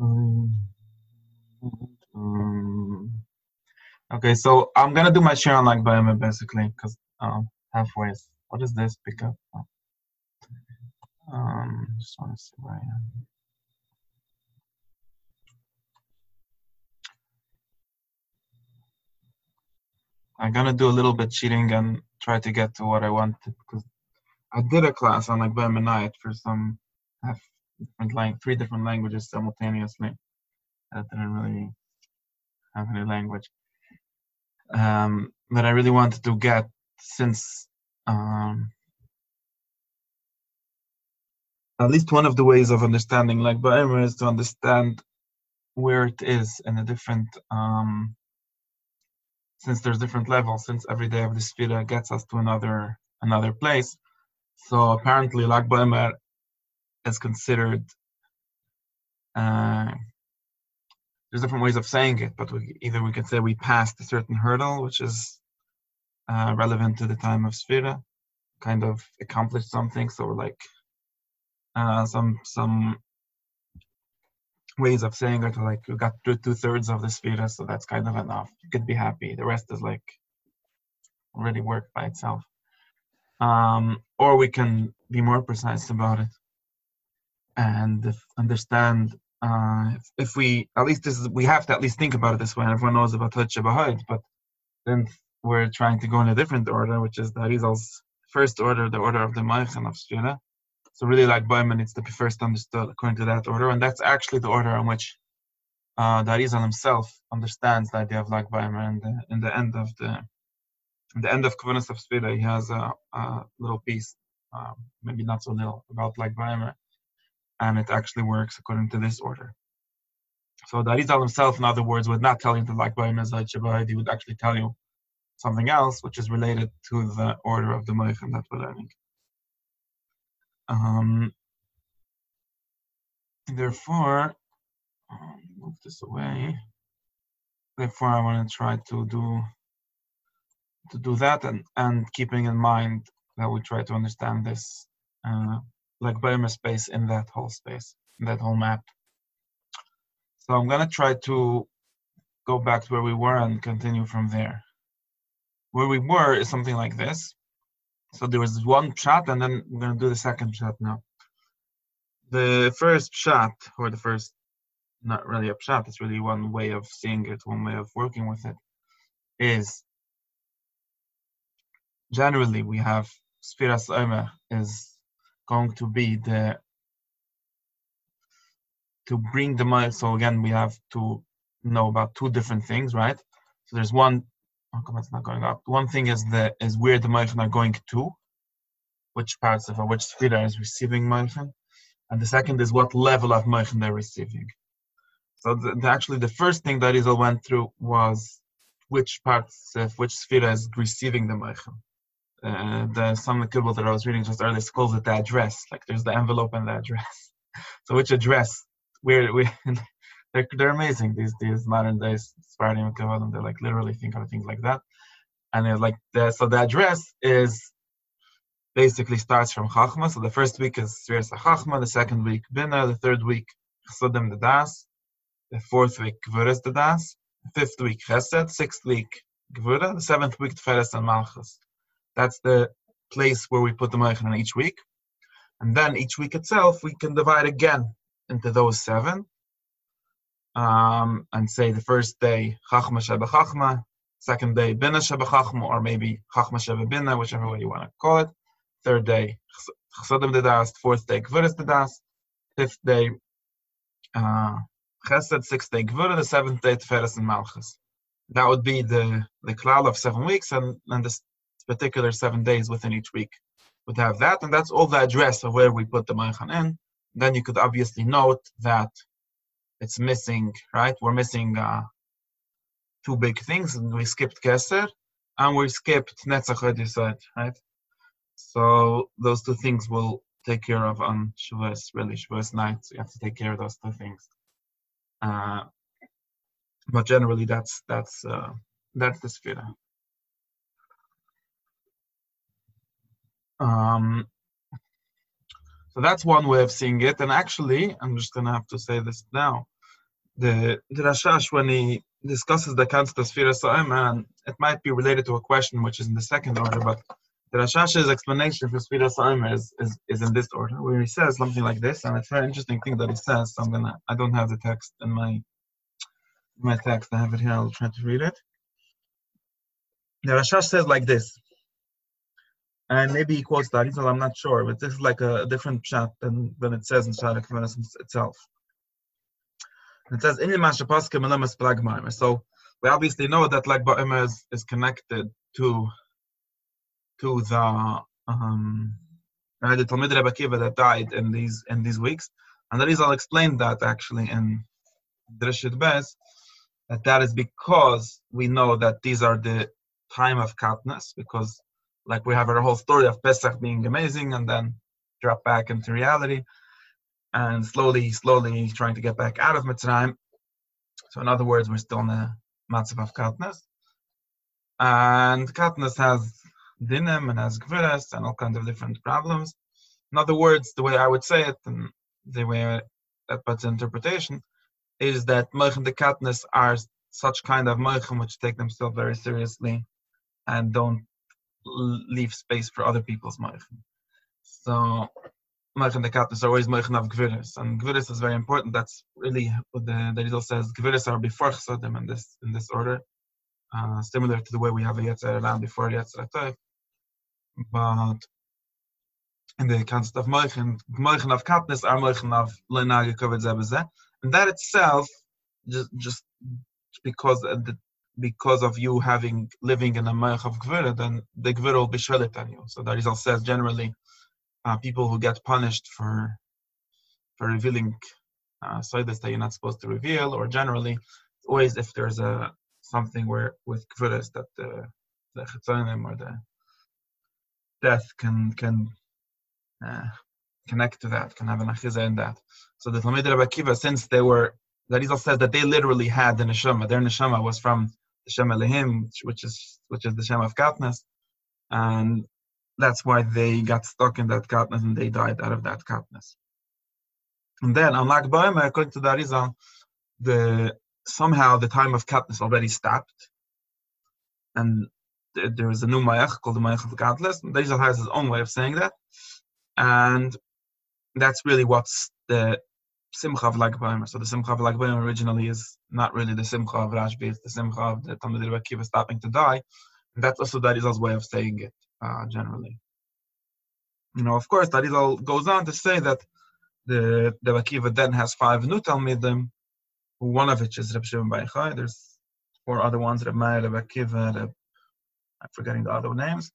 Um, okay, so I'm gonna do my share on Lag Baomer basically because um, halfway. What is this? Pick up. Um, just want to see where I am. I'm gonna do a little bit cheating and try to get to what I wanted because I did a class on like Bemenite for some half different like three different languages simultaneously. I didn't really have any language. Um, that I really wanted to get since um, at least one of the ways of understanding Lag Baomer is to understand where it is in a different um, since there's different levels since every day of the sphere gets us to another another place so apparently Lag Baimer is considered uh, there's different ways of saying it but we, either we can say we passed a certain hurdle which is uh, relevant to the time of Sphira kind of accomplished something so like uh, some some ways of saying it like you got through two thirds of the sphere, so that's kind of enough. You could be happy. The rest is like already worked by itself. Um, or we can be more precise about it and understand uh, if, if, we at least this is we have to at least think about it this way. And everyone knows about Hutch but then we're trying to go in a different order, which is the Arizal's first order, the order of the Maichan of Sphira. So really Lag Baomer, it's the first understood according to that order, and that's actually the order in which uh, the Arizal himself understands the idea of Lag Baomer. And in the end of the in the end of Kavanas of Sfira, he has a, a little piece, um, maybe not so little, about Lag Baomer, and it actually works according to this order. So the Arizal himself, in other words, would not tell you Lag Baomer is He would actually tell you something else, which is related to the order of the Moichem that we're learning. Um, therefore, um, move this away. Therefore, I want to try to do to do that, and and keeping in mind that we try to understand this uh, Lag Baomer space in that whole space, in that whole map. So I'm gonna try to go back to where we were and continue from there. Where we were is something like this. So there was one shot, and then we're going to do the second shot now. The first shot, or the first, not really a shot, it's really one way of seeing it, one way of working with it, is generally we have Sfiras Omer is going to be the to bring the money. So again, we have to know about two different things, right? So there's one how come on, it's not going up? One thing is the is where the motion are going to, which parts of which sphere is receiving motion, and the second is what level of motion they're receiving. So the, the, actually, the first thing that Arizal went through was which parts of which sphere is receiving the motion. Uh, the some of the kibbutz that I was reading just earlier calls it the address. Like there's the envelope and the address. so which address? Where we they're, they're amazing these these modern days Sephardim and They like literally think of things like that, and they're like the, so the address is basically starts from Chachma. So the first week is Sfiras Chachma, the second week Bina, the third week Chasudim the Das, the fourth week Gvuras the Das, the fifth week Chesed, sixth week Gvura, the seventh week Tferes and Malchus. That's the place where we put the Meichen in each week. And then each week itself, we can divide again into those seven um, and say the first day Chachma Sheba Chachma, second day Bina Sheba Chachma, or maybe Chachma Sheba whichever way you want to call it. Third day Chsadim Dedas, fourth day Gvuris Dedas, fifth day uh, Chesed, sixth day Gvura, the seventh day Tiferes and Malchus. That would be the the klal of seven weeks, and and this particular seven days within each week would have that, and that's all the address of where we put the Maichan in. Then you could obviously note that it's missing, right? We're missing uh, two big things. and We skipped Keser and we skipped Netzach Yisrael, right? So those two things will take care of on Shavuos, really Shavuos night. So you have to take care of those two things. Uh, but generally, that's that's uh, that's the sphere. Um, so that's one way of seeing it. And actually, I'm just going to have to say this now. the the Rashash when he discusses the concept of Sfira Sa'im, and it might be related to a question which is in the second order, but the Rashash's explanation for Sfira Sa'im is, is, is in this order, where he says something like this, and it's a very interesting thing that he says. So I'm gonna, I don't have the text in my my text. I have it here. I'll try to read it. The Rashash says like this, and maybe he quotes that. I'm not sure, but this is like a, different chat than, than it says in Shara itself. It says in Plagmaimer. So we obviously know that Lag Ba'imer is, is connected to to the um the Talmidei Rebbe Akiva that died in these in these weeks, and that is I'll explain that actually in Dreshit Bez that that is because we know that these are the time of katnas because like we have our whole story of Pesach being amazing and then drop back into reality and slowly, slowly trying to get back out of Mitzrayim. So in other words, we're still in a matzav of katnas. And katnas has dinim and has gviras and all kinds of different problems. In other words, the way I would say it and the way that puts interpretation is that moichem the katnas are such kind of moichem which take themselves very seriously and don't leave space for other people's moichem. So Meichin the Katnis are always Meichin of Gviris. And Gviris is very important. That's really what the, the Rizal says. Gviris are before Chsadim in this, in this order. Uh, similar to the way we have a Yetzer Elam before Yetzer Atayv. But in the concept of Meichin, Meichin of Katnis are Meichin of Lenage Kovet Zebezeh. And that itself, just, just because the, because of you having living in a Meich of Gvira, then the Gvira will be shredded on you. So the Rizal says generally uh, people who get punished for for revealing uh, that you're not supposed to reveal, or generally, always if there's a something where with kvuras that the the or the death can can uh, connect to that, can have an achiza in that. So the Talmidei Rabbi Akiva, since they were, the Rizal says that they literally had the neshama. Their neshama was from Shem Elohim, which is which is the Shem of Katnas, and that's why they got stuck in that katnas and they died out of that katnas. And then Lag Baimer, according to the the somehow the time of katnas already stopped, and there is a new mayach called the mayach of. The Arizal has his own way of saying that, and that's really what's the simcha of. So the simcha of originally is not really the simcha of Rashbi; it's the simcha of the Talmidei Rebbe stopping to die, and that's also the Arizal's way of saying it uh, generally. You know, of course, Arizal goes on to say that the the Akiva then has five new Talmidim, one of which is Reb Shimon Bar There's four other ones: Reb Meir, Reb Akiva, Reb, I'm forgetting the other names.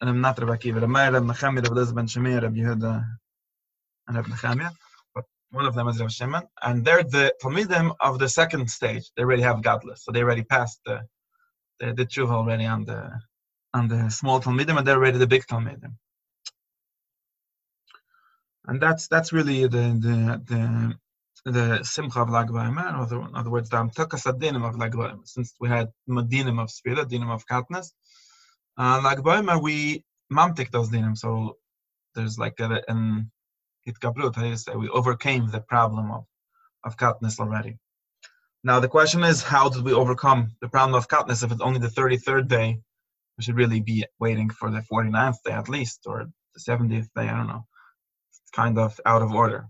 And I'm not Reb Akiva, Reb Meir, Reb Nechemia, Reb Liz ben Shemir, Reb Yehuda, and Reb Nechemia. One of them is Reb Shimon, and they're the Talmidim of the second stage. They already have gadlus, so they already passed the the, the tshuva already on the and the small Talmidim, and they're already the big Talmidim. And that's that's really the the the, the simcha of Lag Baimer, in other words, the amtakas adinim of Lag Baimer. Since we had madinim of spirit, dinim of katnas, uh, Lag Baimer we mamtik those dinim. So there's like a, an itkabrut, how eh, you say, we overcame the problem of of katnas already. Now the question is, how did we overcome the problem of katnas if it's only the 33rd day we should really be waiting for the 49th day at least, or the 70th day, I don't know. It's kind of out of order.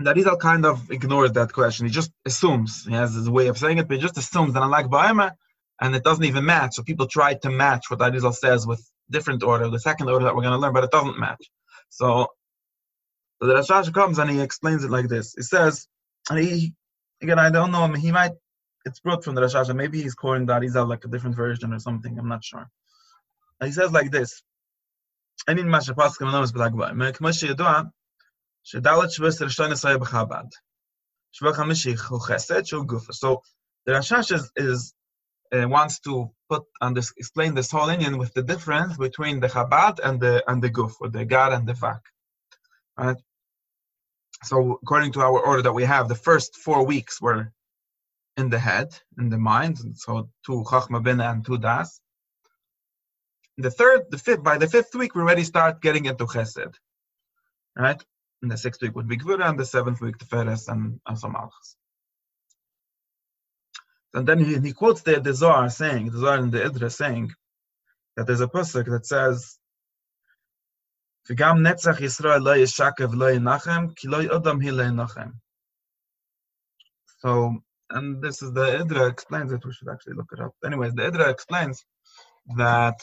Darizal kind of ignores that question. He just assumes, he has his way of saying it, but he just assumes that unlike Ba'ima, and it doesn't even match. So people try to match what Darizal says with different order, the second order that we're going to learn, but it doesn't match. So, the Rashash comes and he explains it like this. He says, and he, again, I don't know he might, it's brought from the Rashash, maybe he's quoting that, he's like a different version or something, I'm not sure. And he says like this, I mean, Masha Paskim knows Blackboy. Mekmashi Yadoa, Shedalat Shvester Shtoin Esai B'Chabad. Shvach HaMishich Hu Chesed Shu Gufa. So the Rashash is, is uh, wants to put and explain this whole inyan with the difference between the Chabad and the and the Guf, or the God and the Vak. Right? So according to our order that we have, the first four weeks were in the head, in the mind. So two Chachma Bina and two Das. The third, the fifth, by the fifth week, we already start getting into Chesed. Right? and the sixth week would be Gvura, and the seventh week the Teferes and and some Malchus. And then he, he quotes the, the Zohar saying, the Zohar in the Idra saying, that there's a pasuk that says, "V'gam netzach Yisrael lo yishaker lo yinachem, ki lo yodam hi lo. So, and this is the Idra explains it. We should actually look it up. Anyways, the Idra explains that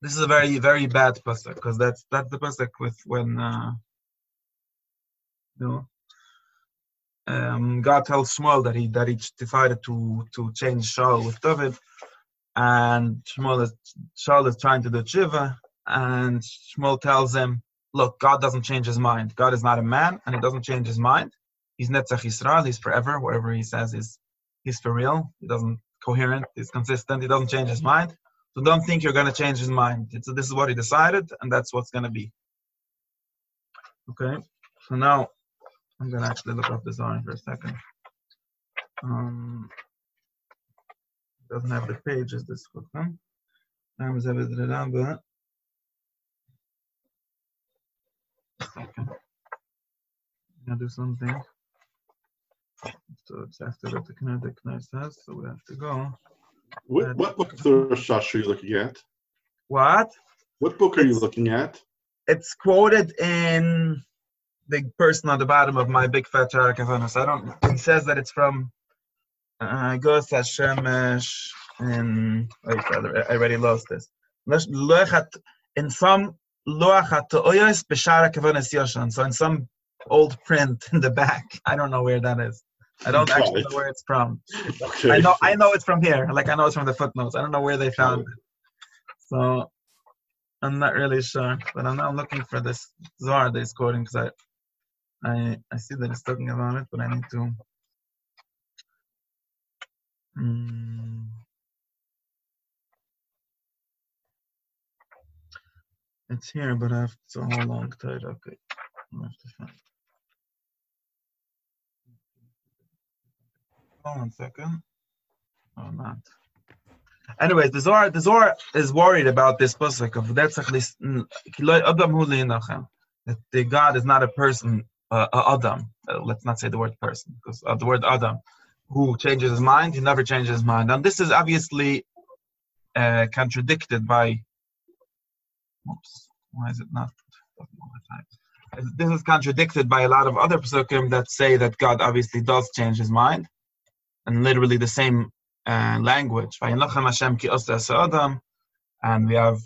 this is a very very bad pasuk because that's that's the pasuk with when uh, you know um, God tells Shmuel that he that he decided to to change Shaul with David, and Shmuel is Shaul is trying to do tshuva, and Shmuel tells him, "Look, God doesn't change his mind. God is not a man, and he doesn't change his mind. He's Netzach Yisrael. He's forever. Whatever he says is he's for real. He doesn't coherent. He's consistent. He doesn't change his mind. So don't think you're going to change his mind. It's, this is what he decided, and that's what's going to be. Okay. So now I'm going to actually look up the Zohar for a second. Um, doesn't have the pages this book, huh? I'm going to do something. So it's after the Kinetic says, so we have to go. What, what book of the Rashash are you looking at? What? What book are you looking at? It's quoted in the person on the bottom of my big fat chart I don't. He says that it's from uh, Gos Hashemesh and wait, I already lost this. In some Loachat Beshara Kavanas Yoshan. So in some old print in the back, I don't know where that is. I don't actually know where it's from. Okay. I know I know it's from here. Like I know it's from the footnotes. I don't know where they found it. So I'm not really sure, but I'm not looking for this Zohar that he's quoting because I, I see that he's talking about it, but I need to. Mm. It's here, but I have to hold long tight. Okay, I have to find. Hold on a second. Oh, not. Anyways, the Zohar, the Zohar is worried about this pasuk of that the God is not a person, Adam. Uh, let's not say the word person, because uh, the word Adam, who changes his mind, he never changes his mind. And this is obviously uh, contradicted by. Oops, why is it not? This is contradicted by a lot of other pasukim that say that God obviously does change his mind and literally the same uh, language. And we have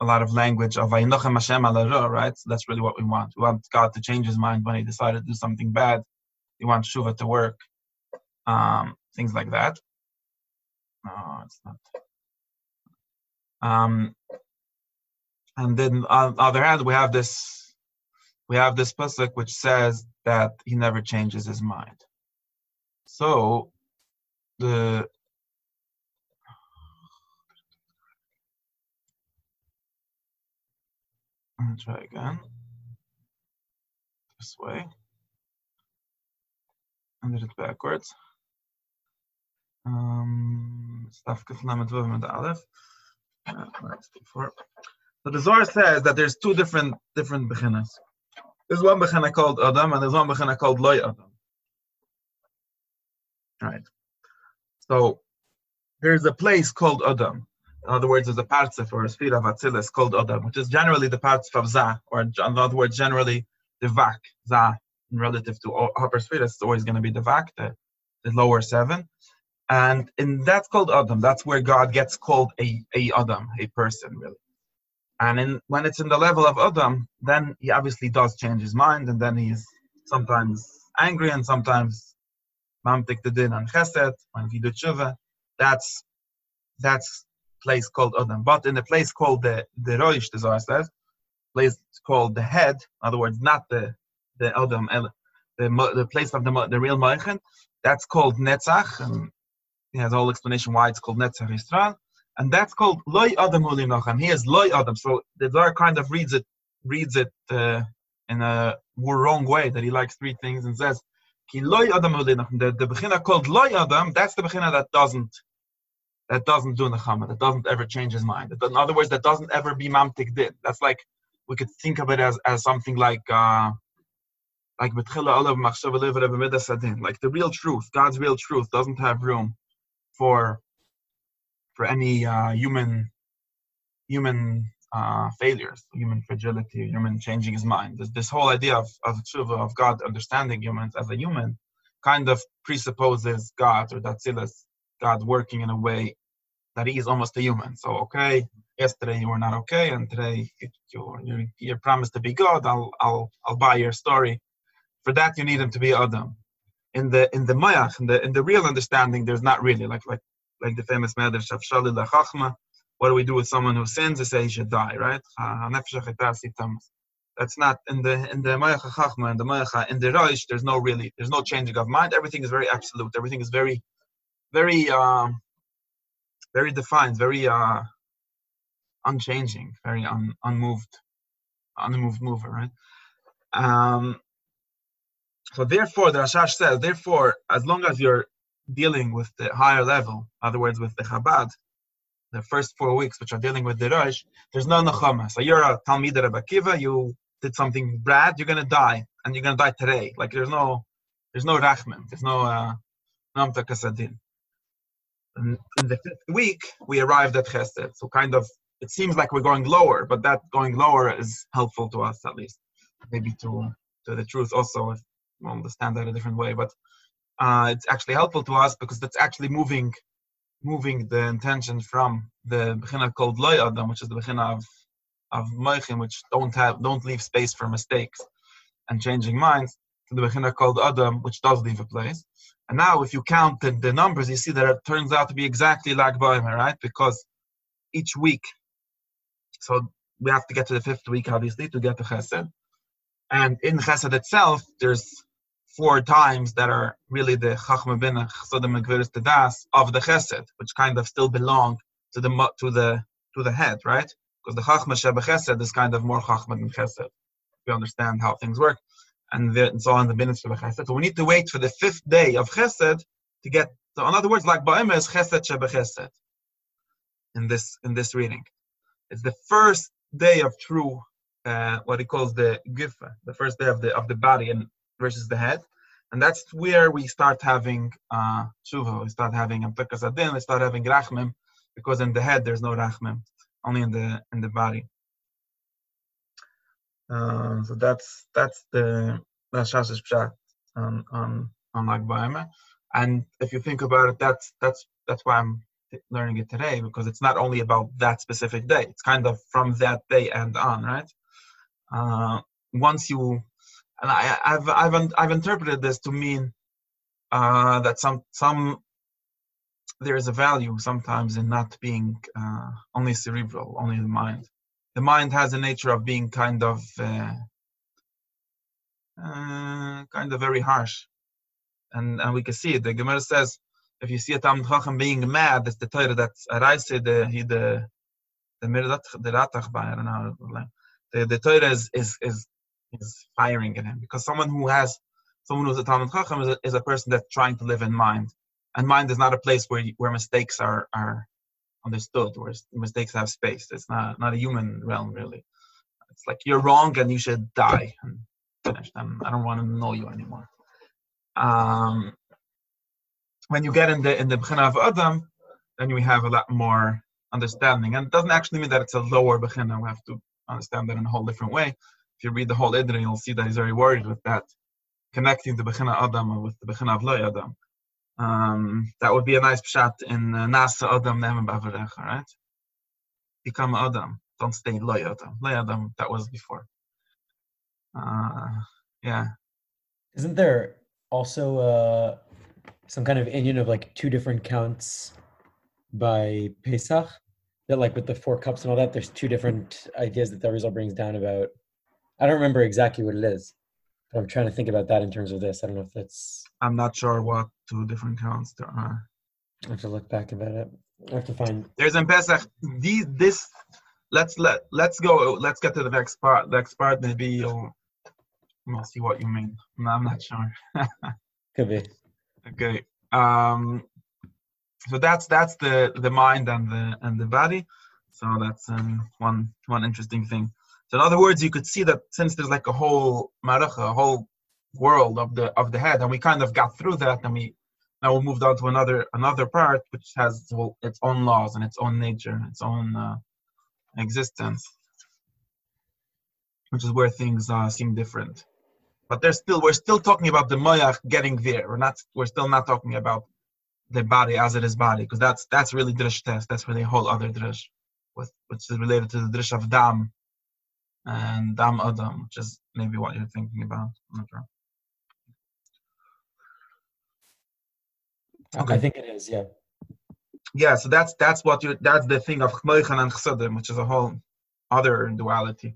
a lot of language of right? So that's really what we want. We want God to change his mind when he decided to do something bad. We want Shuva to work. Um, things like that. No, it's not. Um, and then on the other hand, we have this we have this pasuk which says that he never changes his mind. So the I'll try again. This way. And did it backwards. Um, with So the Zohar says that there's two different different bechinos. There's one bechina called Adam and there's one bechina called Loy Adam. Right. So there's a place called Adam. In other words, there's a partzuf or a sphere of Atzilus called Adam, which is generally the parts of Za, or in other words, generally the Vak, Za, relative to upper sphere, it's always going to be the Vak, the, the lower seven. And in that's called Adam. That's where God gets called a, a Adam, a person, really. And in, when it's in the level of Adam, then he obviously does change his mind, and then he's sometimes angry and sometimes mamtik the din and chesed, when he do tshuva, that's that's place called Adam. But in the place called the the Roish, the Zohar says, place called the head, in other words, not the the Adam, the the place of the the real Moichin, that's called Netzach, and he has a whole explanation why it's called Netzach Yisrael, and that's called Loy Adam Ulinochem. He is Loy Adam, so the Zohar kind of reads it reads it uh, in a wrong way that he likes three things and says Ki loy adam the, the bechina called loy adam, that's the bechina that doesn't that doesn't do nechama, that doesn't ever change his mind. In other words, that doesn't ever be mamtik din. That's like we could think of it as, as something like uh, like like the real truth, God's real truth doesn't have room for for any uh, human human uh, failures, human fragility, human changing his mind. This, this whole idea of of tshuva, of God understanding humans as a human, kind of presupposes God or that God working in a way that he is almost a human. So okay, yesterday you were not okay, and today you you you promised to be God. I'll I'll I'll buy your story. For that you need him to be Adam. In the in the mayach, in the in the real understanding, there's not really like like like the famous medrash of Shalil Chachma. What do we do with someone who sins? They say he should die, right? That's not in the in the mayach Chachma and the mayach in the Rosh. There's no really there's no changing of mind. Everything is very absolute. Everything is very very um, very defined, very uh, unchanging, very un, unmoved, unmoved mover, right? Um, so therefore, the Rashash says, therefore, as long as you're dealing with the higher level, in other words, with the Chabad, the first four weeks, which are dealing with the Rosh, there's no Nechama. So you're a Talmid Rebbe Akiva, you did something bad, you're gonna die, and you're gonna die today. Like there's no, there's no Rachman, there's no uh, Namta Kasadin. In the fifth week, we arrived at Chesed. So kind of, it seems like we're going lower, but that going lower is helpful to us at least. Maybe to to the truth also, if we'll understand that a different way. But uh, it's actually helpful to us because that's actually moving moving the intention from the bechina called loy adam, which is the bechina of of moichin, which don't have don't leave space for mistakes and changing minds, to the bechina called adam, which does leave a place. And now, if you count the, the numbers, you see that it turns out to be exactly Lag Baomer, right? Because each week, so we have to get to the fifth week, obviously, to get to Chesed. And in Chesed itself, there's four times that are really the Chachma Bina, Chsadim Megviris Tedas of the Chesed, which kind of still belong to the to the to the head, right? Because the Chachma Sheba Chesed is kind of more Chachma than Chesed. We understand how things work and, the, and so on the minutes of chesed. So we need to wait for the fifth day of chesed to get. So in other words, like ba'im is chesed. In this in this reading, it's the first day of true, uh, what he calls the gufa, the first day of the of the body and versus the head, and that's where we start having uh, tshuva. We start having amtekas adin. We start having rachmim, because in the head there's no rachmim, only in the in the body. Uh, so that's that's the that's Rashash's pshat on on on Lag. And if you think about it, that's that's that's why I'm learning it today because it's not only about that specific day. It's kind of from that day and on, right? Uh, once you and I, have I've I've interpreted this to mean uh, that some some there is a value sometimes in not being uh, only cerebral, only the mind the mind has a nature of being kind of uh, uh, kind of very harsh, and and we can see it. The Gemara says if you see a Talmid Chacham being mad, it's the Torah that's Araise the he the the Ratach I don't know the the Torah is is is is firing at him. Because someone who has someone who's a Talmid Chacham is a, is a person that's trying to live in mind, and mind is not a place where where mistakes are are understood, whereas mistakes have space. It's not not a human realm really. It's like you're wrong and you should die and finished. I'm, I don't want to know you anymore. Um, when you get in the in the bechina of Adam, then we have a lot more understanding, and it doesn't actually mean that it's a lower bechina. We have to understand that in a whole different way. If you read the whole Idra, you'll see that he's very worried with that, connecting the bechina Adam with the bechina of Loy Adam. Um, that would be a nice shot in uh, Nasa Adam Ne'em Bavarecha, right? Become Adam. Don't stay Loy Adam. Loy Adam, that was before. Uh, yeah. Isn't there also uh, some kind of union of like two different counts by Pesach? That like with the four cups and all that, there's two different ideas that the result brings down about. I don't remember exactly what it is. But I'm trying to think about that in terms of this. I don't know if that's. I'm not sure what two different counts there are. I have to look back about it. I have to find. There's in Pesach. These this. Let's let let's go. Let's get to the next part. Next part maybe you'll. I'll see what you mean. No, I'm not sure. Could be. Okay. Um. So that's that's the the mind and the and the body. So that's um, one one interesting thing. So in other words, you could see that since there's like a whole maracha, a whole world of the of the head, and we kind of got through that, and we now we moved on to another another part which has well, its own laws and its own nature, and its own uh, existence, which is where things uh, seem different. But there's still we're still talking about the moyach getting there. We're not we're still not talking about the body as it is body because that's that's really drish test. That's really a whole other drish, with which is related to the drish of dam and dam adam, which is maybe what you're thinking about. I'm not sure. Okay. I think it is. Yeah. Yeah, so that's that's what you that's the thing of chmoichan and chsadim, which is a whole other duality.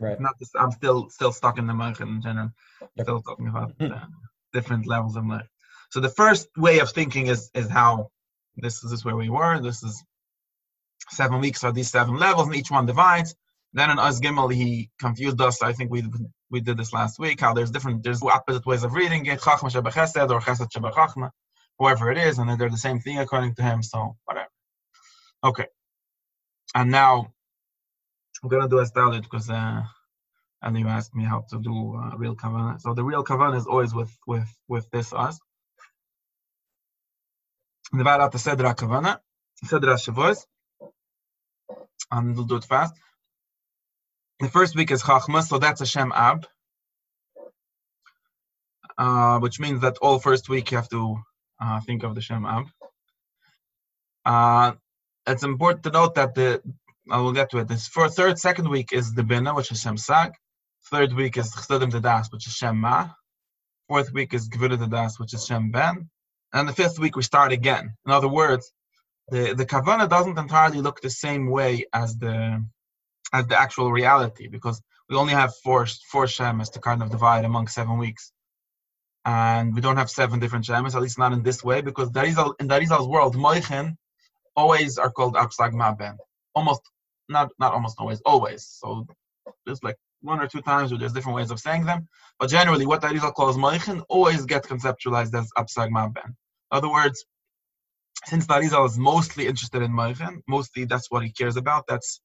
Right. Not this, I'm still still stuck in the moichan in general. Yep. Still talking about Hmm. uh, different levels of moich. So the first way of thinking is is how this, this is where we were. This is seven weeks are these seven levels, and each one divides. Then in Us Gimel, he confused us. I think we we did this last week. How there's different, there's opposite ways of reading it. Chachma shabachesed or chesed sheba chachma, whoever it is, and then they're the same thing according to him. So whatever. Okay. And now I'm gonna do a styled because uh, and you asked me how to do uh, real kavanah. So the real kavanah is always with with with this us. The sedra kavanah, sedra shavos, and we'll do it fast. The first week is Chachma, so that's a Shem Ab, uh, which means that all first week you have to uh, think of the Shem Ab. Uh, it's important to note that the I will get to it. This for third, second week is the Bina, which is Shem Sag. Third week is Chsedim Dedas, which is Shem Ma. Fourth week is Gvura Dedas, which is Shem Ben. And the fifth week we start again. In other words, the the Kavana doesn't entirely look the same way as the as the actual reality because we only have four four shemas to kind of divide among seven weeks, and we don't have seven different shemas, at least not in this way, because Darizal in Darizal's world, Moichin always are called Absag Maben. Almost not not almost always, always. So there's like one or two times where there's different ways of saying them, but generally what Darizal calls Moichin always gets conceptualized as Absag Maben. In other words, since Darizal is mostly interested in Moichin, mostly that's what he cares about. That's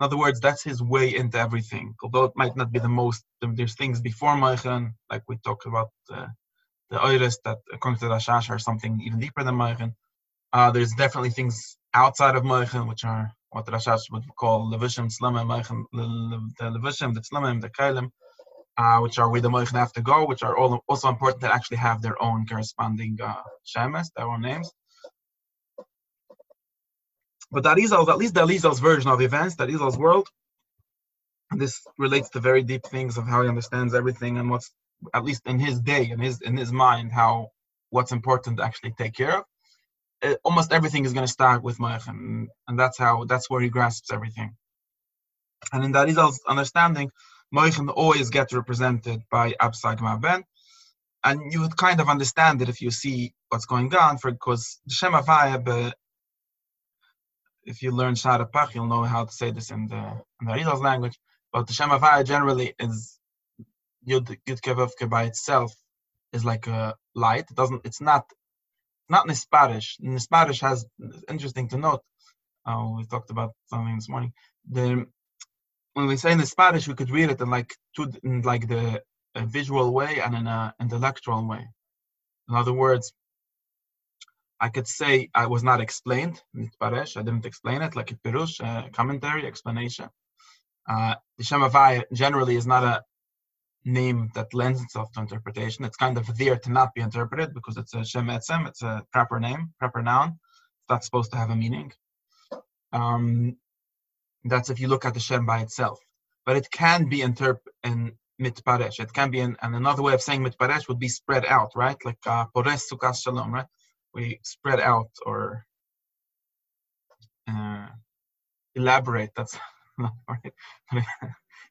in other words, that's his way into everything. Although it might not be the most, there's things before Moichin, like we talked about uh, the Oiris that according to Rashash are something even deeper than Moichin. Uh, there's definitely things outside of Moichin, which are what the Rashash would call Levishim, Slamim, Moichin, the Levishim, the Slamim, the Kailim, uh, which are where the Moichin have to go, which are all also important that actually have their own corresponding uh, Shemes, their own names. But Darizal's, at least Darizal's version of events, Darizal's world, And this relates to very deep things of how he understands everything and what's, at least in his day, in his in his mind, how what's important to actually take care of. Uh, almost everything is going to start with Moichin, and that's how that's where he grasps everything. And in Darizal's understanding, Moichin always gets represented by Absag Ben, and you would kind of understand it if you see what's going on, for because Shem if you learn Shara Pach, you'll know how to say this in the in the Arizal's language. But the Shem Havaya generally is Yud Yud Kevavke by itself is like a light. It doesn't. It's not not Nisparish. Nisparish has interesting to note. Oh, we talked about something this morning. The when we say Nisparish, we could read it in like two in like the visual way and in a intellectual way. In other words, I could say I was not explained, Nitparesh, I didn't explain it, like a pirush, uh, commentary, explanation. Uh, the generally is not a name that lends itself to interpretation. It's kind of there to not be interpreted because it's a Shem Etzem, it's a proper name, proper noun. It's not supposed to have a meaning. Um, that's if you look at the Shem by itself. But it can be interpreted in mitparesh. It can be in, and another way of saying mitparesh would be spread out, right? Like uh, pores sukas shalom, right? We spread out or uh, elaborate. That's not right.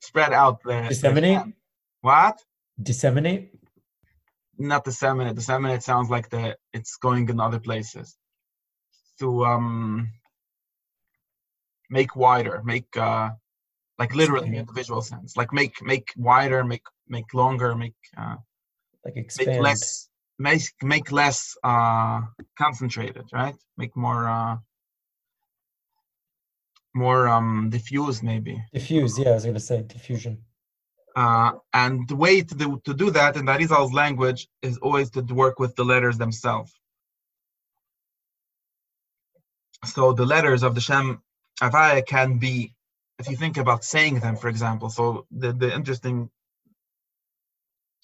spread out the the Disseminate? Shem. What? Disseminate. Not disseminate. Disseminate sounds like the it's going in other places. To um make wider, make uh like literally in the visual sense. Like make make wider, make make longer, make uh Like make expand. less make make less uh concentrated, right? Make more uh more um, diffused, maybe. Diffuse, yeah, I was gonna say diffusion. Uh, and the way to do, to do that in the Arizal's language is always to work with the letters themselves. So the letters of the Shem Avaya can be, if you think about saying them, for example. So the, the interesting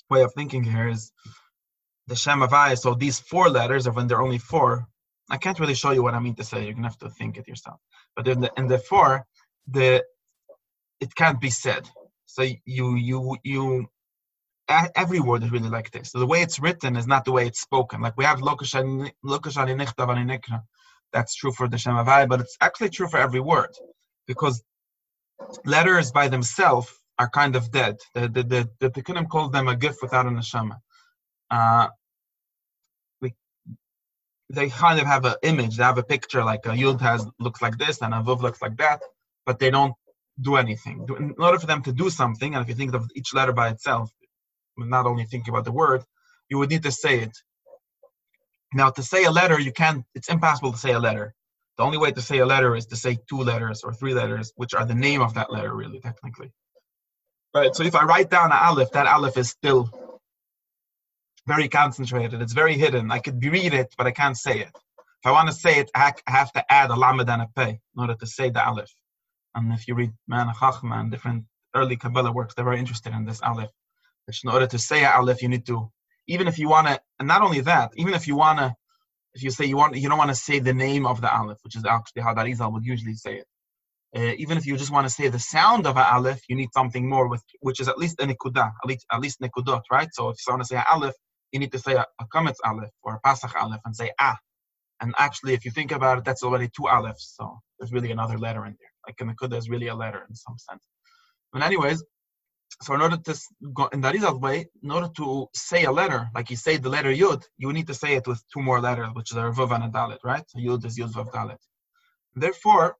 way of thinking here is the Shem Avaya. So these four letters, when they're only four, I can't really show you what I mean to say. You're gonna have to think it yourself. But in the in the four, the it can't be said. So you you you every word is really like this. So the way it's written is not the way it's spoken. Like we have That's true for the Shem Avai, but it's actually true for every word, because letters by themselves are kind of dead. The the the, the Tikkunim calls them a guf without a neshama. Uh, they kind of have an image. They have a picture like a yud has looks like this and a vuv looks like that, but they don't do anything. In order for them to do something, and if you think of each letter by itself, not only think about the word, you would need to say it. Now, to say a letter, you can't. It's impossible to say a letter. The only way to say a letter is to say two letters or three letters, which are the name of that letter, really, technically. Right. So if I write down an aleph, that aleph is still very concentrated. It's very hidden. I could read it, but I can't say it. If I want to say it, I have to add a lamed and a pei in order to say the aleph. And if you read Man Chachma and different early Kabbalah works, they're very interested in this aleph. Which in order to say aleph, you need to, even if you want to, and not only that, even if you want to, if you say you want, you don't want to say the name of the aleph, which is actually how Darizal would usually say it. Uh, even if you just want to say the sound of an aleph, you need something more with, which is at least a nikuda, at least at least nikudot, right? So if you want to say aleph, you need to say a, a Kametz Aleph or a Pasach Aleph and say Ah. And actually, if you think about it, that's already two Alephs. So there's really another letter in there. Like in the Kudah is really a letter in some sense. But anyways, so in order to go in the Arizal way, in order to say a letter, like you say the letter Yud, you need to say it with two more letters, which are Vav and a Dalet, right? So Yud is Yud Vav Dalet. Therefore,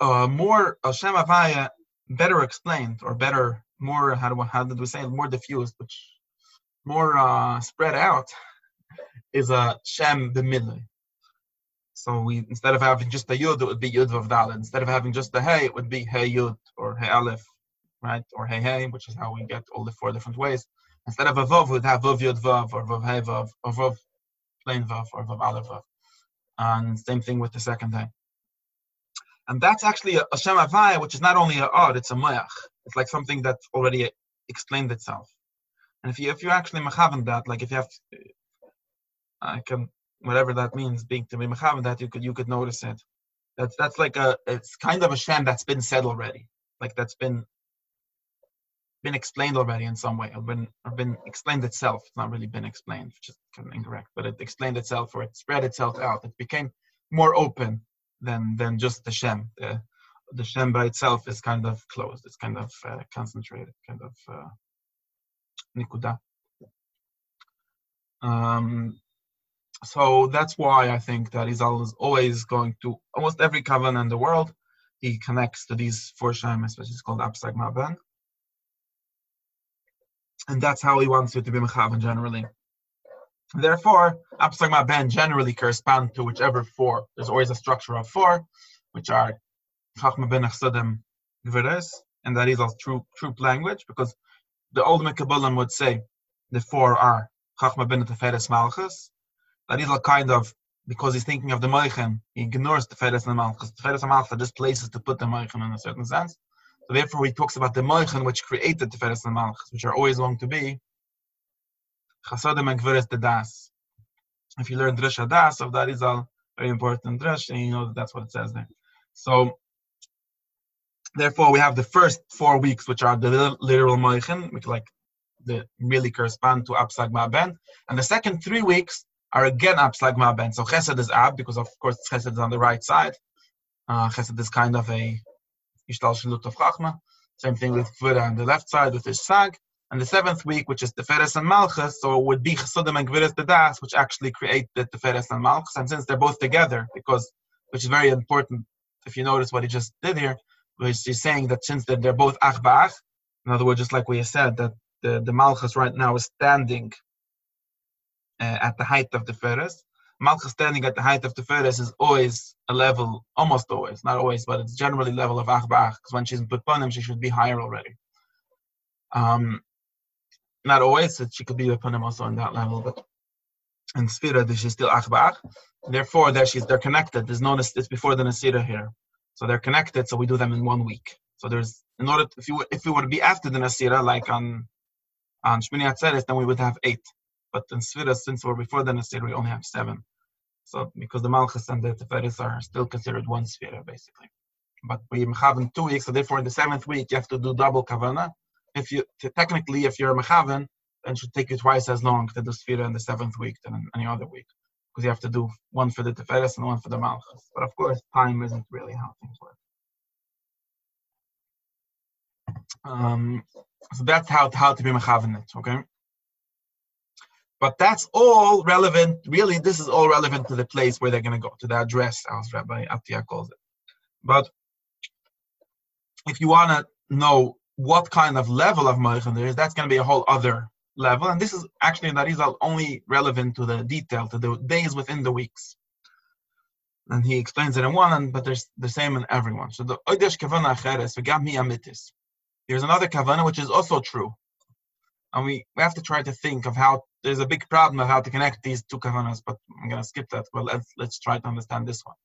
uh, more Hashem Avaya, better explained or better, more how do how did we say it? More diffused, which more uh, spread out is a Shem b'midley. So we instead of having just a Yud, it would be Yud Vav Dalet. Instead of having just a Hey, it would be Hey Yud or Hey Aleph, right? Or Hey Hey, which is how we get all the four different ways. Instead of a Vav, we'd have Vav Yud Vav or Vav Hey Vav or Vav plain Vav or Vav Aleph Vav. And same thing with the second Hey. And that's actually a, a Shem Avaya, which is not only a odd, it's a Mayach. It's like something that already explained itself. And if you if you actually mechaven that, like if you have, I can whatever that means, being to be mechaven that, you could you could notice it. That's that's like a it's kind of a shem that's been said already, like that's been been explained already in some way, or been or been explained itself. It's not really been explained, which is kind of incorrect, but it explained itself or it spread itself out. It became more open than than just the shem. The the shem by itself is kind of closed. It's kind of uh, concentrated, kind of. Uh, nikuda. Um, so that's why I think that Izal is always going to almost every kavan in the world. He connects to these four shemes, which is called Apsag Maben. And that's how he wants you to be mechavan generally. Therefore, Apsag Maben generally correspond to whichever four. There's always a structure of four, which are Chachma ben Achsadim Gveres, and that is a true, true language because the ultimate Kabbalah would say the four are Chachma ben Teferes Malchus. That is a kind of because he's thinking of the Moichen, he ignores the Teferes and Malchus. Teferes and Malchus are just places to put the Moichen in a certain sense. So therefore, he talks about the Moichen which created Teferes and Malchus, which are always going to be Chasadim and Gveres the Das. If you learn Drish Das of that is all very important Drish, and you know that that's what it says there. So Therefore, we have the first four weeks, which are the literal moichin, which like the really correspond to Absag Ma'ben. And the second three weeks are again Absag Ma'ben. So Chesed is Ab, because of course Chesed is on the right side. Uh, chesed is kind of a Ishtal Shalut of Chachma. Same thing with Kvira on the left side with his Sag. And the seventh week, which is the Feres and Malchus, so it would be Chesudim and Gviris the Das, which actually create the Feres and Malchus. And since they're both together, because which is very important, if you notice what he just did here, he's saying that since that they're both ach in other words, just like we said, that the, the malchus right now is standing uh, at the height of the feres, Malchus standing at the height of Tiferes is always a level, almost always, not always, but it's generally level of Achbach, because when she's in Putpanim, she should be higher already. Um, not always, that she could be Putpanim also on that level, but in Sfira, she's still Achbach. Therefore, there she's they're connected. There's no it's before the Nasira here. So they're connected, so we do them in one week. So there's in order to, if you if it would be after the Nasira, like on on Shmini Atzeres, then we would have eight. But in Sfira, since we're before the Nasira, we only have seven. So because the Malchus and the Tiferes are still considered one Sfira, basically. But we have in two weeks, so therefore in the seventh week you have to do double kavana. If you technically, if you're a mechavan, then it should take you twice as long to do Sfira in the seventh week than in any other week because you have to do one for the Tiferes and one for the Malchus. But of course, time isn't really how things work. Um, so that's how, how to be mechavenet, okay? But that's all relevant, really, this is all relevant to the place where they're going to go, to the address, as Rabbi Atia calls it. But if you want to know what kind of level of Moichan there is, that's going to be a whole other level. And this is actually the result only relevant to the detail, to the days within the weeks. And he explains it in one, but there's the same in everyone. So the Oidesh Kavana Acheres, Vegami Amitis. There's another Kavanah which is also true. And we, we have to try to think of how there's a big problem of how to connect these two Kavanas, but I'm going to skip that. Well, let's, let's try to understand this one.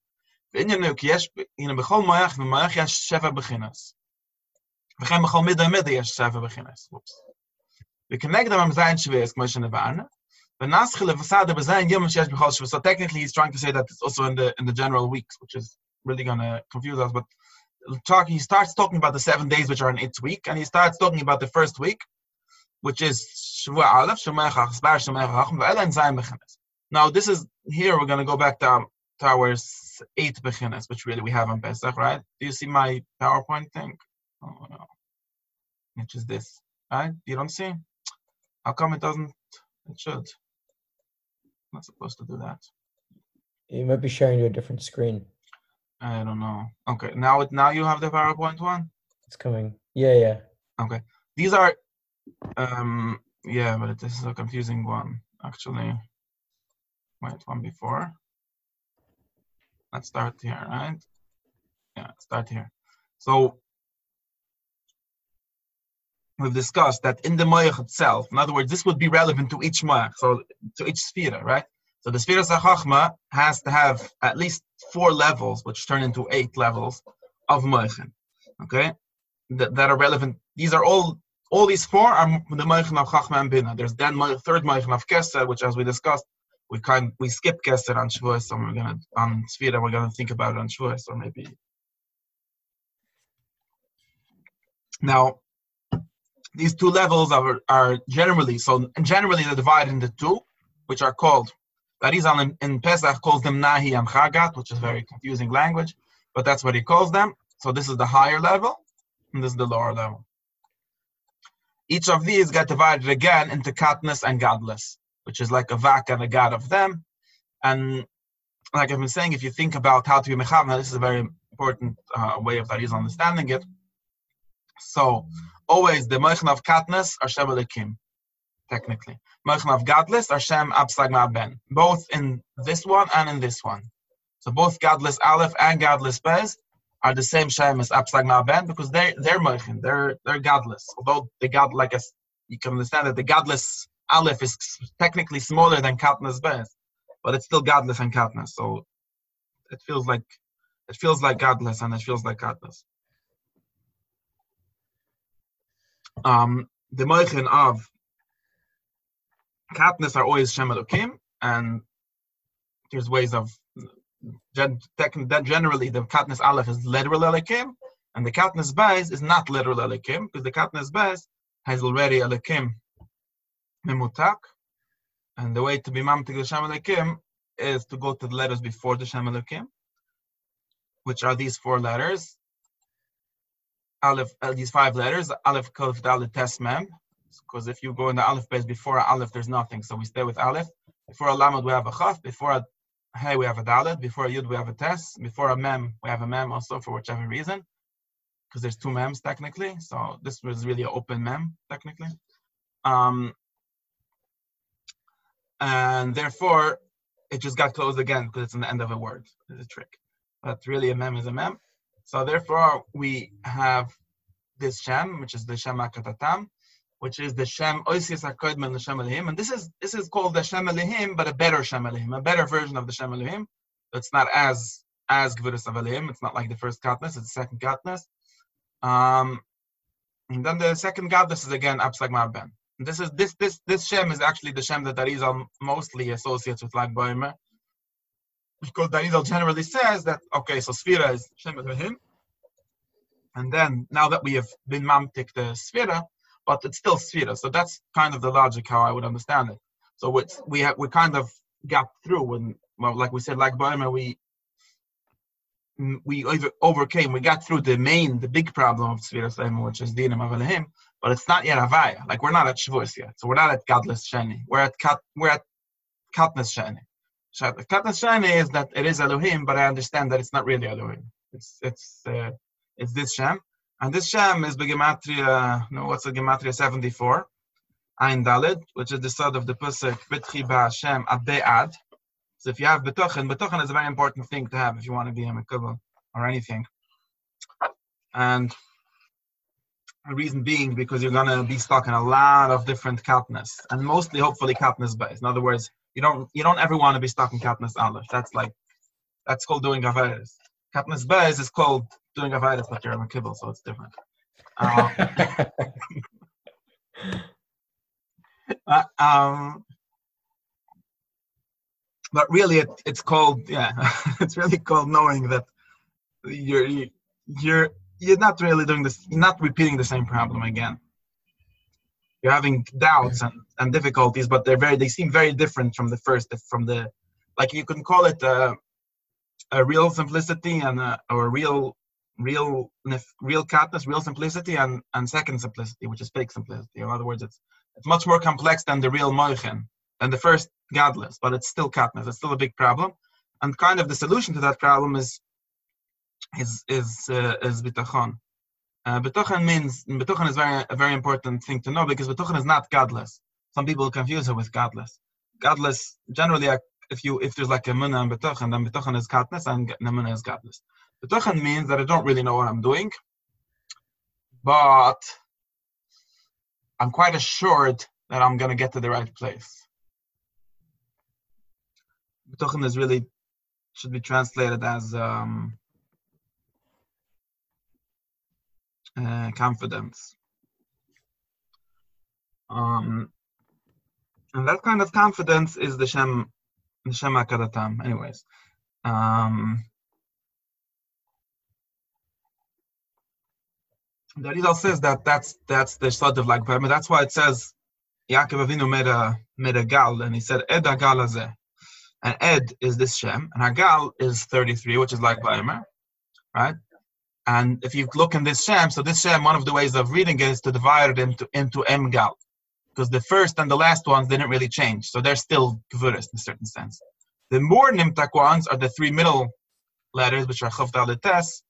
Oops connect them so technically he's trying to say that it's also in the in the general weeks which is really going to confuse us but talking he starts talking about the 7 days which are in each week and he starts talking about the first week which is ve'ela now this is here we're going to go back to to our eight bechenes which really we have on Pesach right? Do you see my PowerPoint thing? Oh no which is this right? You don't see? How come it doesn't? It should. not supposed to do that. You might be sharing to a different screen. I don't know. Okay, now it now you have the PowerPoint one. It's coming. Yeah, yeah. Okay, these are, um, yeah, but this is a confusing one actually. Wait, one before. Let's start here, right? Yeah, start here. So we've discussed that in the Moyach itself, in other words, this would be relevant to each Moyach, so to each sphere, right? So the Sphere Sachachma has to have at least four levels, which turn into eight levels of Moichin, okay? That, that are relevant. These are all, all these four are the Moichin of Chachma and Bina. There's then my third Moichin of Keser, which as we discussed, we kind we skip Keser on Shavuos, so we're gonna on Sfira, we're gonna think about it on Shavuos, or maybe. Now, these two levels are, are generally so generally they're divided into two, which are called Arizal in, in Pesach calls them Nahi and Chagat, which is very confusing language, but that's what he calls them. So this is the higher level, and this is the lower level. Each of these get divided again into Katniss and Godless, which is like a Vak and a God of them. And like I've been saying, if you think about how to be Mechavna, this is a very important uh, way of Arizal understanding it. So always the Mechan of Katniss are Shem Elikim, technically. Mechan of Godless are Shem Absagma Ben, both in this one and in this one. So both Godless Aleph and Godless Bez are the same Shem as Absagma Ben because they're they're Mechan, they're they're godless. Although the God like us, you can understand that the godless Aleph is technically smaller than Katniss Bez, but it's still godless and Katniss. So it feels like it feels like godless and it feels like Katniss. Um, the moichin of Katniss are always Shem Elokim, and there's ways of gen, generally the Katniss Aleph is literal Elokim, and the Katniss Beis is not literal Elokim, because the Katniss Beis has already Elokim Memutak, and the way to be Mamtik the Shem Elokim is to go to the letters before the Shem Elokim, which are these four letters, Aleph, uh, these five letters, Aleph, Kaf, Dalet, Tes, Mem. Because if you go in the Aleph base before Aleph, there's nothing. So we stay with Aleph. Before a Lamed, we have a Chaf. Before a Hey, we have a Dalet. Before a Yud, we have a Tes. Before a Mem, we have a Mem also for whichever reason. Because there's two Mems technically. So this was really an open Mem technically. Um, and therefore, it just got closed again because it's in the end of a word. It's a trick. But really, a mem is a mem. So therefore, we have this Shem, which is the Shem Akatatam, which is the Shem Oisius HaKodman, the Shem Elohim. And this is this is called the Shem Elohim, but a better Shem Elohim, a better version of the Shem Elohim. It's not as as Gvuras of Elohim. It's not like the first Katnas, it's the second Katnas. Um, and then the second Katnas is again Absag Ben. This is this this this Shem is actually the Shem that Arizal mostly associates with Lag Boimer. Because Arizal generally says that okay, so Sfira is Shem Elohim. And then now that we have been mamtik the Sfira, but it's still Sphira. So that's kind of the logic how I would understand it. So it's we have we kind of got through when well, like we said, like Boimer, we mm, we over, overcame, we got through the main, the big problem of Tzvira which is Dinam Avalahim, but it's not yet Havaya. Like we're not at Shavuos yet. So we're not at Godless Sheni. We're at Kat, we're at Katness Sheni. Katness Sheni is that it is Elohim, but I understand that it's not really Elohim. It's it's uh, it's this Shem. And this Shem is the no, what's the Gematria 74? Ein Dalid, which is the sod of the Pusik, Bitchi Ba Shem Ad so if you have betuchen, betuchen is a very important thing to have if you want to be a mekubal or anything. And the reason being because you're gonna be stuck in a lot of different katnas, and mostly, hopefully, katnas base. In other words, you don't you don't ever want to be stuck in katnas aleph. That's like that's called doing avaris. Katnas base is called doing avaris, but you're a mekubal, so it's different. Um, uh, um, but really it, it's called yeah it's really called knowing that you're you're you're not really doing this you're not repeating the same problem again you're having doubts and, and difficulties but they're very they seem very different from the first from the like you can call it a, a real simplicity and a, or real real real catness real simplicity and and second simplicity which is fake simplicity in other words it's it's much more complex than the real moichen than the first godless, but it's still katnas. It's still a big problem, and kind of the solution to that problem is is is uh, is bitachon. Uh, bitachon means bitachon is very a very important thing to know because bitachon is not godless. Some people confuse it with godless. Godless generally, if you if there's like a munah and bitachon, then bitachon is katnas and namuna is godless. Bitachon means that I don't really know what I'm doing, but I'm quite assured that I'm going to get to the right place. Betochen is really should be translated as um, uh, confidence. Um, and that kind of confidence is the Shem, the Shem Akadatam, anyways. Um, the Rizal says that that's that's the sort of like, that's why it says Yaakov Avinu made a made a gal, and he said Ed gal and Ed is this Shem, and Hagal is 33, which is like Vaimer, right? And if you look in this Shem, so this Shem, one of the ways of reading it is to divide it into, into Emgal, because the first and the last ones didn't really change, so they're still Gvuris in a certain sense. The more Nimtak ones are the three middle letters, which are Chavdal Tes,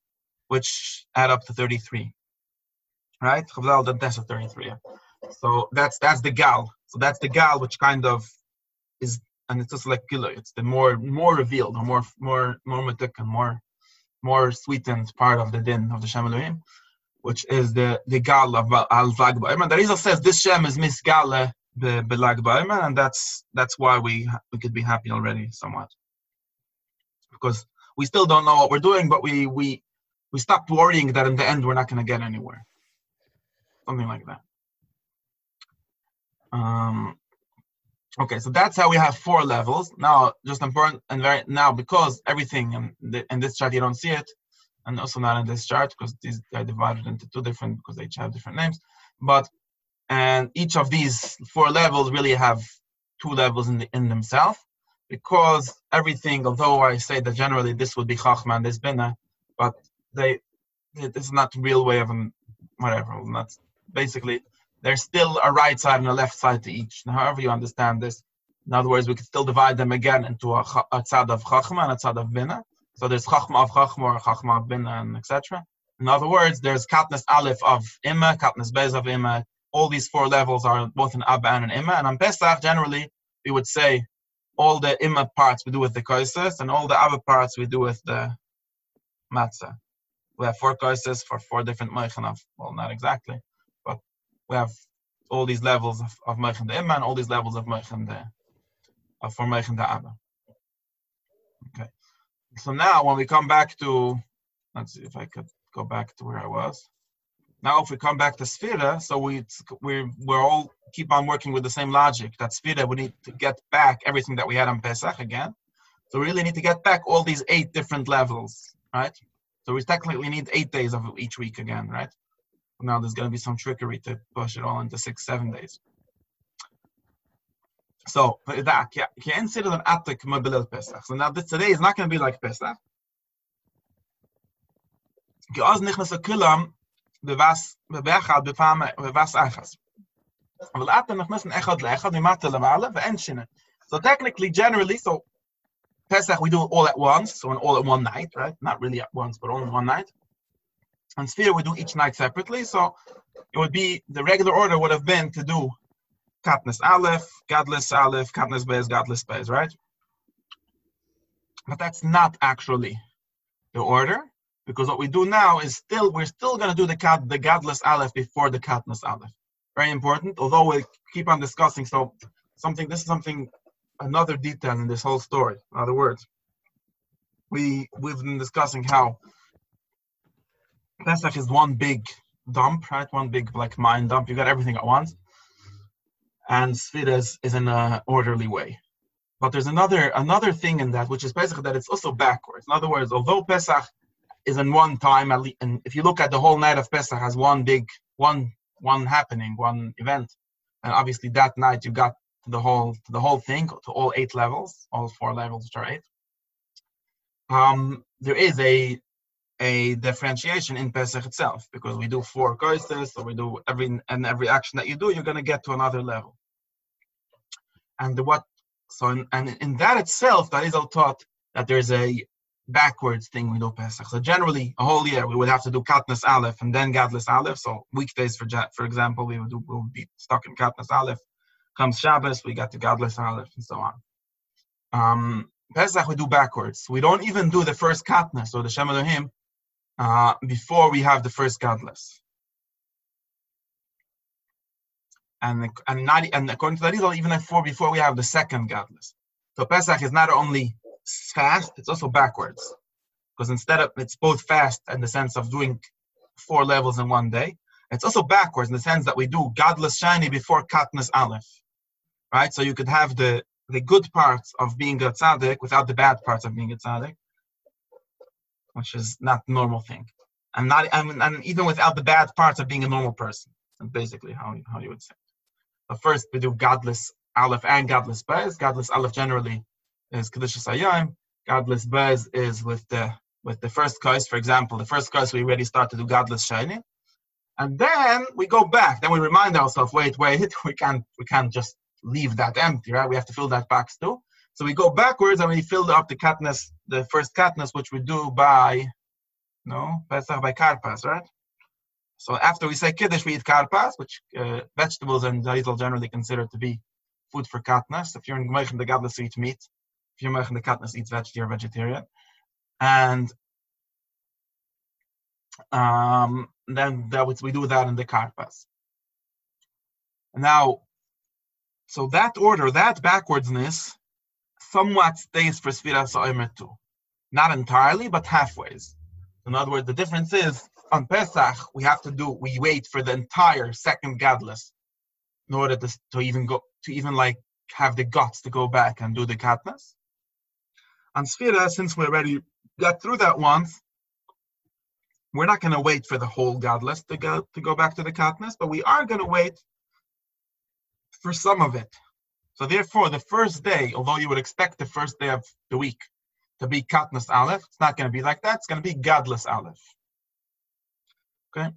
which add up to 33, right? Chavdal Tes of 33. So that's that's the Gal. So that's the Gal, which kind of is and it's just like gila. It's the more more revealed, or more more more matuk and more more sweetened part of the din of the Shem Elohim, which is the the gal of al lag the Rizal says this Shem is misgale belag and that's that's why we we could be happy already somewhat, because we still don't know what we're doing, but we we we stopped worrying that in the end we're not going to get anywhere. Something like that. Um, Okay, so that's how we have four levels. Now, just important and very now because everything in, the, in this chart you don't see it, and also not in this chart because these are divided into two different because they each have different names. But and each of these four levels really have two levels in the, in themselves because everything. Although I say that generally this would be chachma and this bina, but they it's not real way of whatever. That's basically there's still a right side and a left side to each. however you understand this, in other words, we can still divide them again into a, a tzad of chachma and a tzad of bina. So there's chachma of chachma or chachma of bina and etc. In other words, there's katnas aleph of imma, katnas bez of imma. All these four levels are both an abba and an imma. And on Pesach, generally, we would say all the imma parts we do with the koises, and all the other parts we do with the matzah. We have four koises for four different moichin well, not exactly, we have all these levels of, of moichin the imma and all these levels of moichin the, of for moichin the abba. Okay. So now when we come back to, let's see if I could go back to where I was. Now, if we come back to Sfira, so we we're we're all keep on working with the same logic. That Sphira, we need to get back everything that we had on Pesach again. So we really need to get back all these eight different levels, right? So we technically need eight days of each week again, right? Now there's going to be some trickery to push it all into six, seven days. So that can consider an atik mobilil Pesach. So now this today is not going to be like Pesach. Geaz nichnas a kulam bewas bebechad befam bewas achas. אבל אתם נכנסים אחד לאחד ממטה למעלה ואין שינה. So technically, generally, so Pesach we do it all at once, so all at one night, right? Not really at once, but only one night. And Sphere we do each night separately, so it would be the regular order would have been to do Katniss Aleph, Gadless Aleph, Katniss Bez, Gadless Bez, right? But that's not actually the order because what we do now is still we're still going to do the cat the godless aleph before the katnus aleph. Very important. Although we keep on discussing, so something this is something another detail in this whole story. In other words, we we've been discussing how Pesach is one big dump, right? One big like mind dump. You got everything at once, and Sfira is, is in an orderly way. But there's another another thing in that, which is basically that it's also backwards. In other words, although Pesach is in one time, at least, and if you look at the whole night of Pesach as one big, one one happening, one event, and obviously that night you got to the whole to the whole thing, to all eight levels, all four levels which are eight. Um, there is a a differentiation in Pesach itself because we do four koistes, so we do every and every action that you do, you're going to get to another level. And what so in, and in that itself, that is all taught that there's a backwards thing we do Pesach. So generally, a whole year we would have to do Katniss Aleph and then Gadlus Aleph. So weekdays, for for example, we would do, we would be stuck in Katniss Aleph. Comes Shabbos, we got to Gadlus Aleph and so on. Um, Pesach we do backwards. We don't even do the first Katniss or the Shem Elohim uh, before we have the first godless. And, and not and according to that, even before before we have the second godless. So Pesach is not only fast, it's also backwards. Because instead of it's both fast in the sense of doing four levels in one day, it's also backwards in the sense that we do godless shiny before katnas aleph. Right? So you could have the the good parts of being a tzaddik without the bad parts of being a tzaddik, which is not normal thing. And not and even without the bad parts of being a normal person. Basically how, how you would say. it. But first we do godless aleph and godless bez. Godless aleph generally is Kedushas Hayom. Godless Bez is with the with the first curse, for example, the first curse we already start to do Godless Shining. And then we go back, then we remind ourselves, wait, wait, we can't we can't just leave that empty, right? We have to fill that box too. So we go backwards and we fill up the katnas, the first katnas, which we do by no, Pesach by karpas, right? So after we say kiddush, we eat karpas, which uh, vegetables and Zarizal generally considered to be food for katnas. If you're in Moichin, the godless eat meat if you're making the katniss eats veg, you're vegetarian. And um, then that we do that in the karpas. Now, so that order, that backwardsness, somewhat stays for Sfiras Omer too. Not entirely, but halfways. In other words, the difference is on Pesach, we have to do, we wait for the entire second Gadlus in order to, to even go, to even like have the guts to go back and do the Katnas. On Sfira, since we already got through that once, we're not going to wait for the whole godless to go to go back to the katnas, but we are going to wait for some of it. So therefore, the first day, although you would expect the first day of the week to be katnas aleph, it's not going to be like that. It's going to be godless aleph. Okay.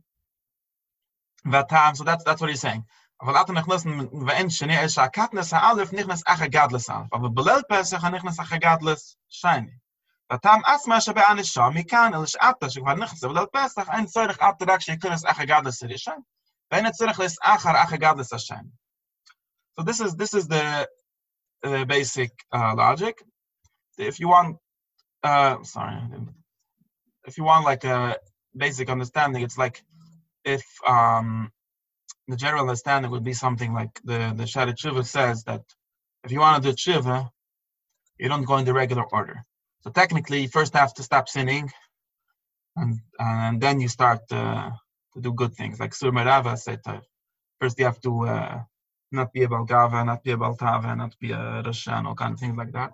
So that's that's what he's saying. אבל אתם נכנסים ואין שני יש הקטנס האלף נכנס אחר גדלס אלף, אבל בליל פסח נכנס אחר גדלס שני. ותם אסמה שבאנשו מכאן אל שעתה שכבר נכנס בליל פסח אין צורך עד רק שיכנס אחר גדלס ראשון, ואין צורך לס אחר אחר גדלס השני. So this is this is the uh, basic uh, logic. If you want, uh, sorry, if you want like a basic understanding, it's like if um, the general understanding would be something like the the Shara Tshuva says that if you want to do tshuva, you don't go in the regular order. So technically, you first have to stop sinning, and and then you start uh, to do good things. Like Sur Merava said, first you have to uh, not be a Balgava, not be a Baltava, not be a Rasha, and all kind of things like that.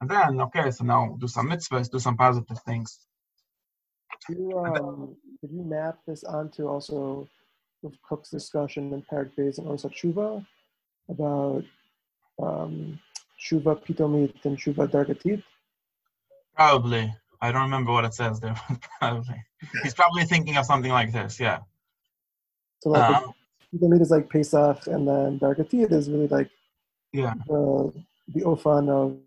And then, okay, so now do some mitzvahs, do some positive things. Could you, um, could you map this onto also with Kook's discussion in Parak Beis and also Shuva about um, Shuva Pitomit and Shuva Dargatit? Probably. I don't remember what it says there. but probably. He's probably thinking of something like this. Yeah. So like Uh, Pitomit is like Pesach and then Dargatit is really like yeah. the, the Ofan of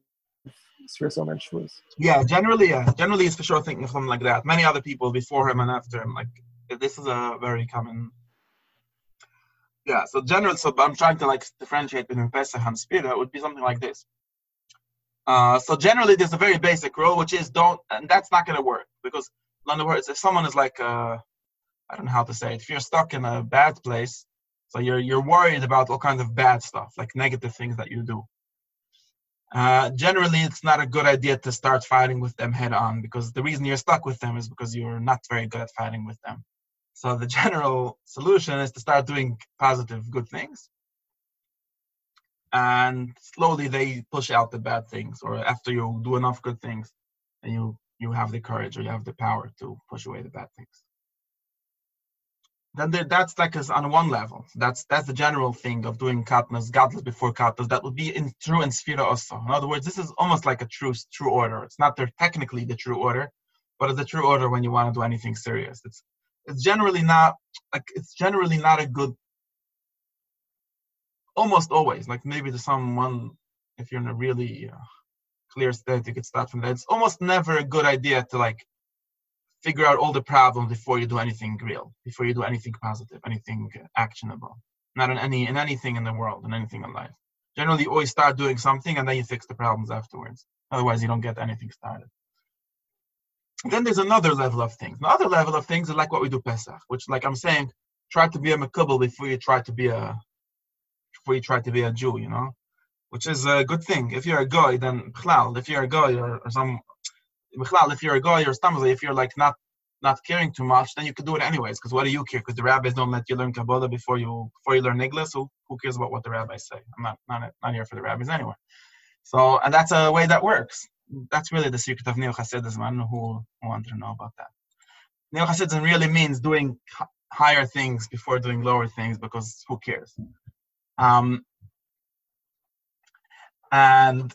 Sfiras Omer Shavuos. Yeah. Generally, yeah. Generally, he's for sure thinking of something like that. Many other people before him and after him, like this is a very common. Yeah. So general. So I'm trying to like differentiate between Pesach and Sfira. It would be something like this. Uh, so generally, there's a very basic rule, which is don't, and that's not going to work because, in other words, if someone is like, uh, I don't know how to say it, if you're stuck in a bad place, so you're you're worried about all kinds of bad stuff, like negative things that you do. Uh, generally, it's not a good idea to start fighting with them head on because the reason you're stuck with them is because you're not very good at fighting with them. So the general solution is to start doing positive, good things and slowly they push out the bad things or after you do enough good things and you you have the courage or you have the power to push away the bad things then there, that's like as on one level. That's that's the general thing of doing katnas godless before katnas that would be in true and sphira also. In other words this is almost like a true true order. It's not there technically the true order but it's the true order when you want to do anything serious. It's it's generally not like it's generally not a good almost always like maybe to someone if you're in a really uh, clear state you could start from that it's almost never a good idea to like figure out all the problems before you do anything real before you do anything positive anything actionable. Not in any in anything in the world in anything in life. Generally you always start doing something and then you fix the problems afterwards. Otherwise you don't get anything started. Then there's another level of things. Another level of things is like what we do pesach which like i'm saying try to be a makubal before you try to be a before you try to be a Jew, you know, which is a good thing. If you're a guy, then bichlal, if you're a guy or, or some if you're a guy or stamazli, if you're like not not caring too much, then you could do it anyways. Because what do you care? Because the rabbis don't let you learn Kabbalah before you before you learn Nigla. So who cares about what the rabbis say? I'm not not not here for the rabbis anyway. So and that's a way that works. That's really the secret of Neo Hasidism. I don't know who, who to know about that. Neo Hasidism really means doing higher things before doing lower things because who cares? Um, and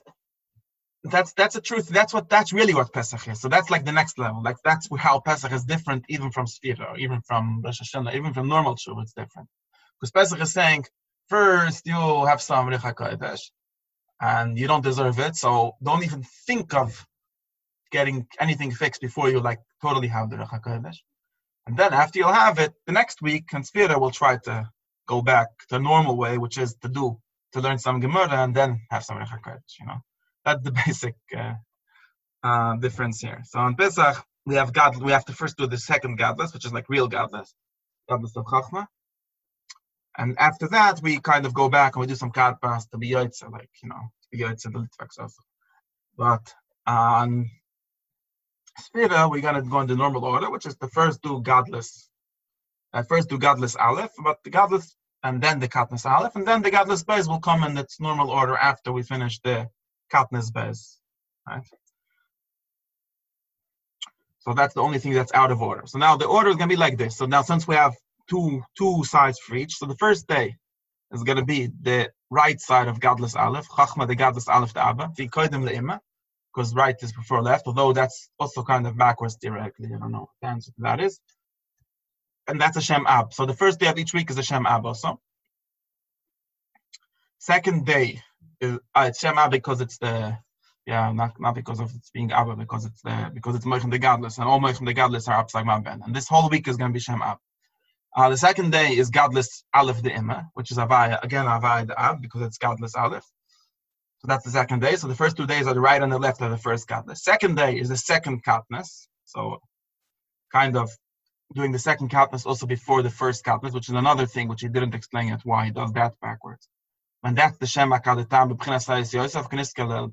that's that's the truth. That's what that's really what Pesach is. So that's like the next level. Like that's how Pesach is different, even from Sfira, even from Rosh Hashanah, even from normal Shuv, it's different. Because Pesach is saying first you have some Richa Kodesh, and you don't deserve it, so don't even think of getting anything fixed before you like totally have the Richa Kodesh. And then after you'll have it, the next week, and Sfira will try to go back to the normal way, which is to do, to learn some Gemara and then have some Recha Kodesh, you know. That's the basic uh, uh, difference here. So on Pesach, we have God, we have to first do the second godless, which is like real godless, godless of Chachma. And after that, we kind of go back and we do some karpas to be Yotze, like, you know, to be Yotze the Litvaks also. But on Sfira, we're going to go in the normal order, which is the first do godless at first do godless aleph, but the godless and then the katnas aleph, and then the godless bez will come in its normal order after we finish the katnas bez. Right? So that's the only thing that's out of order. So now the order is gonna be like this. So now since we have two two sides for each, so the first day is gonna be the right side of godless aleph, chachma the godless aleph the abba, because right is before left, although that's also kind of backwards theoretically. I don't know what the answer to that is and that's a Shem Ab. So the first day of each week is a Shem Ab also. Second day uh, it's Shema because it's the yeah not not because of it's being Abba because it's the because it's Moichem the Godless and all Moichem the Godless are my ben and this whole week is going to be Shem Ab. Uh, the second day is Godless Aleph the Imma, which is Avaya again Avaya the Ab because it's Godless Aleph. So that's the second day. So the first two days are the right and the left of the first katnas. Second day is the second katnas. So kind of doing the second katnas also before the first katnas, which is another thing which he didn't explain yet why he does that backwards. And that's the Shem Akadetam B'Bchinas Sayis Yosef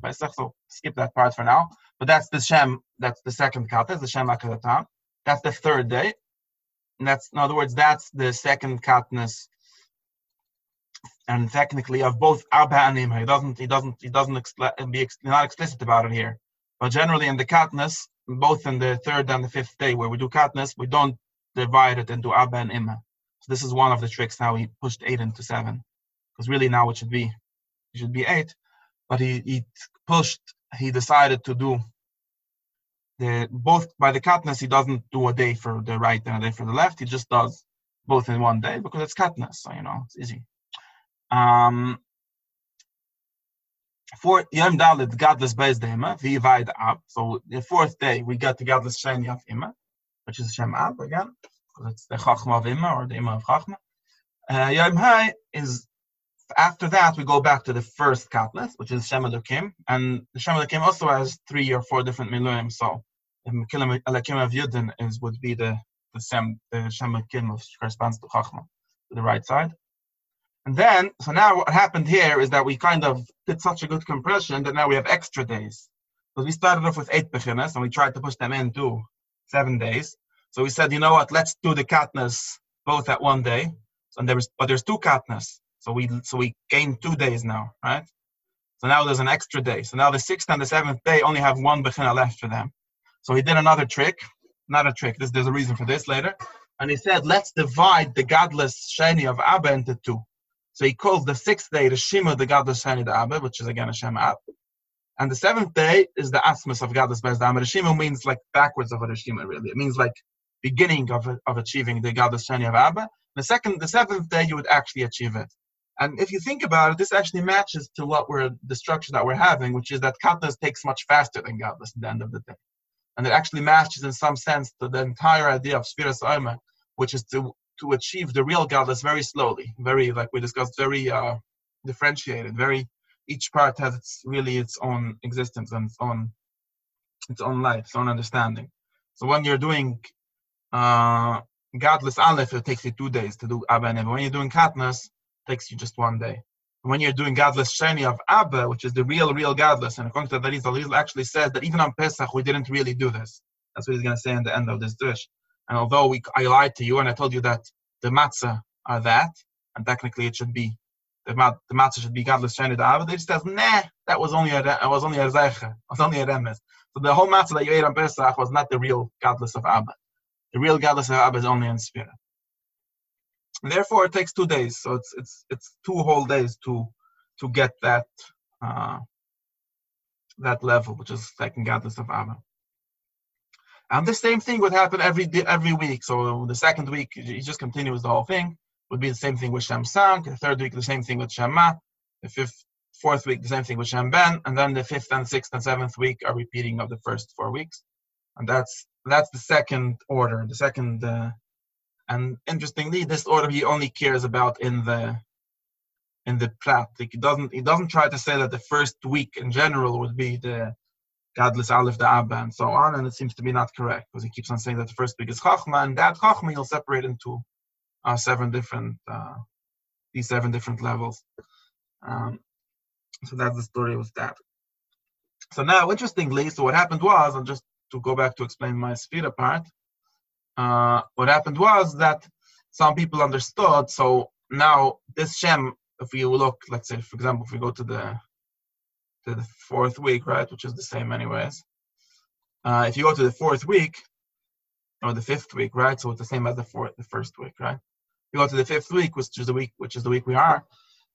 Pesach. So skip that part for now. But that's the Shem. That's the second katnas, the Shem Akadetam. That's the third day. And that's in other words, that's the second katnas and technically of both Abba and Imha. He doesn't he doesn't he doesn't expl- be ex- not explicit about it here. But generally in the katnas, both in the third and the fifth day where we do katnas, we don't divide it into Abba and Imha. So this is one of the tricks how he pushed eight into seven. Because really now it should be it should be eight. But he, he pushed he decided to do the both by the katnas he doesn't do a day for the right and a day for the left. He just does both in one day because it's katnas, so you know it's easy. Um, for Yom Dalit, godless Beis Dema, Vivide Ab. So the fourth day, we get the godless Sheni of Ima, which is Shem Ab again, because it's the Chachma of Ima or the Ima of Chachma. Uh, Yom Hai is after that, we go back to the first Katlas, which is Shem Elokim, and Shem Elokim also has three or four different Miluim. So Elokim of Yudin is would be the the Shem the Shem Elokim which corresponds to Chachma, to the right side. And then, so now what happened here is that we kind of did such a good compression that now we have extra days. Because we started off with eight beginners and we tried to push them into seven days. So we said, you know what, let's do the katnas both at one day. And there was, but there's two katnas. So we so we gained two days now, right? So now there's an extra day. So now the sixth and the seventh day only have one bechina left for them. So he did another trick, not a trick. This, there's a reason for this later. And he said, let's divide the godless sheni of Abba into two. So he calls the sixth day the Shima, the godless Sheni the Abba, which is again a Shem Ab. And the seventh day is the Asmus of godless Bez. The Shima means like backwards of a Shima, really. It means like beginning of, of achieving the godless Sheni of Abba. The second, the seventh day, you would actually achieve it. And if you think about it, this actually matches to what we're the structure that we're having, which is that Katnas takes much faster than godless at the end of the day. And it actually matches in some sense to the entire idea of Sfiras Omer, which is to to achieve the real godless very slowly, very like we discussed, very uh, differentiated. Very each part has its really its own existence and its own its own life, its own understanding. So when you're doing uh, godless aleph, it takes you two days to do Abba When you're doing katnas, takes you just one day. When you're doing godless sheni of Abba, which is the real, real godless, and according to the Rizal, actually says that even on Pesach we didn't really do this. That's what he's going to say in the end of this dish. And although we, I lied to you and I told you that the matzah are that, and technically it should be the, mat, the matzah should be godless sheni the Abba, they just says, nah, that was only a that was only a zeicha, was only a remes. So the whole matzah that you ate on Pesach was not the real godless of Abba. The real godless of Abba is only in spirit. Therefore, it takes two days. So it's it's it's two whole days to to get that uh, that level, which is second godless of Abba. And the same thing would happen every every week. So the second week, he just continues the whole thing. Would be the same thing with Shem Sank. The third week, the same thing with Shema. The fifth, fourth week, the same thing with Shem Ben. And then the fifth and sixth and seventh week are repeating of the first four weeks. And that's that's the second order. The second, uh, and interestingly, this order he only cares about in the in the plat. Like he doesn't he doesn't try to say that the first week in general would be the godless Aleph, the Abba, and so on, and it seems to be not correct because he keeps on saying that the first week is Chachma, and that Chachma he'll separate into uh, seven different uh, these seven different levels. Um, so that's the story with that. So now, interestingly, so what happened was, and just to go back to explain my Sfira part, uh, what happened was that some people understood. So now this Shem, if we look, let's say, for example, if we go to the to the fourth week, right, which is the same anyways. Uh, if you go to the fourth week or the fifth week, right, so it's the same as the fourth, the first week, right. You go to the fifth week, which is the week, which is the week we are.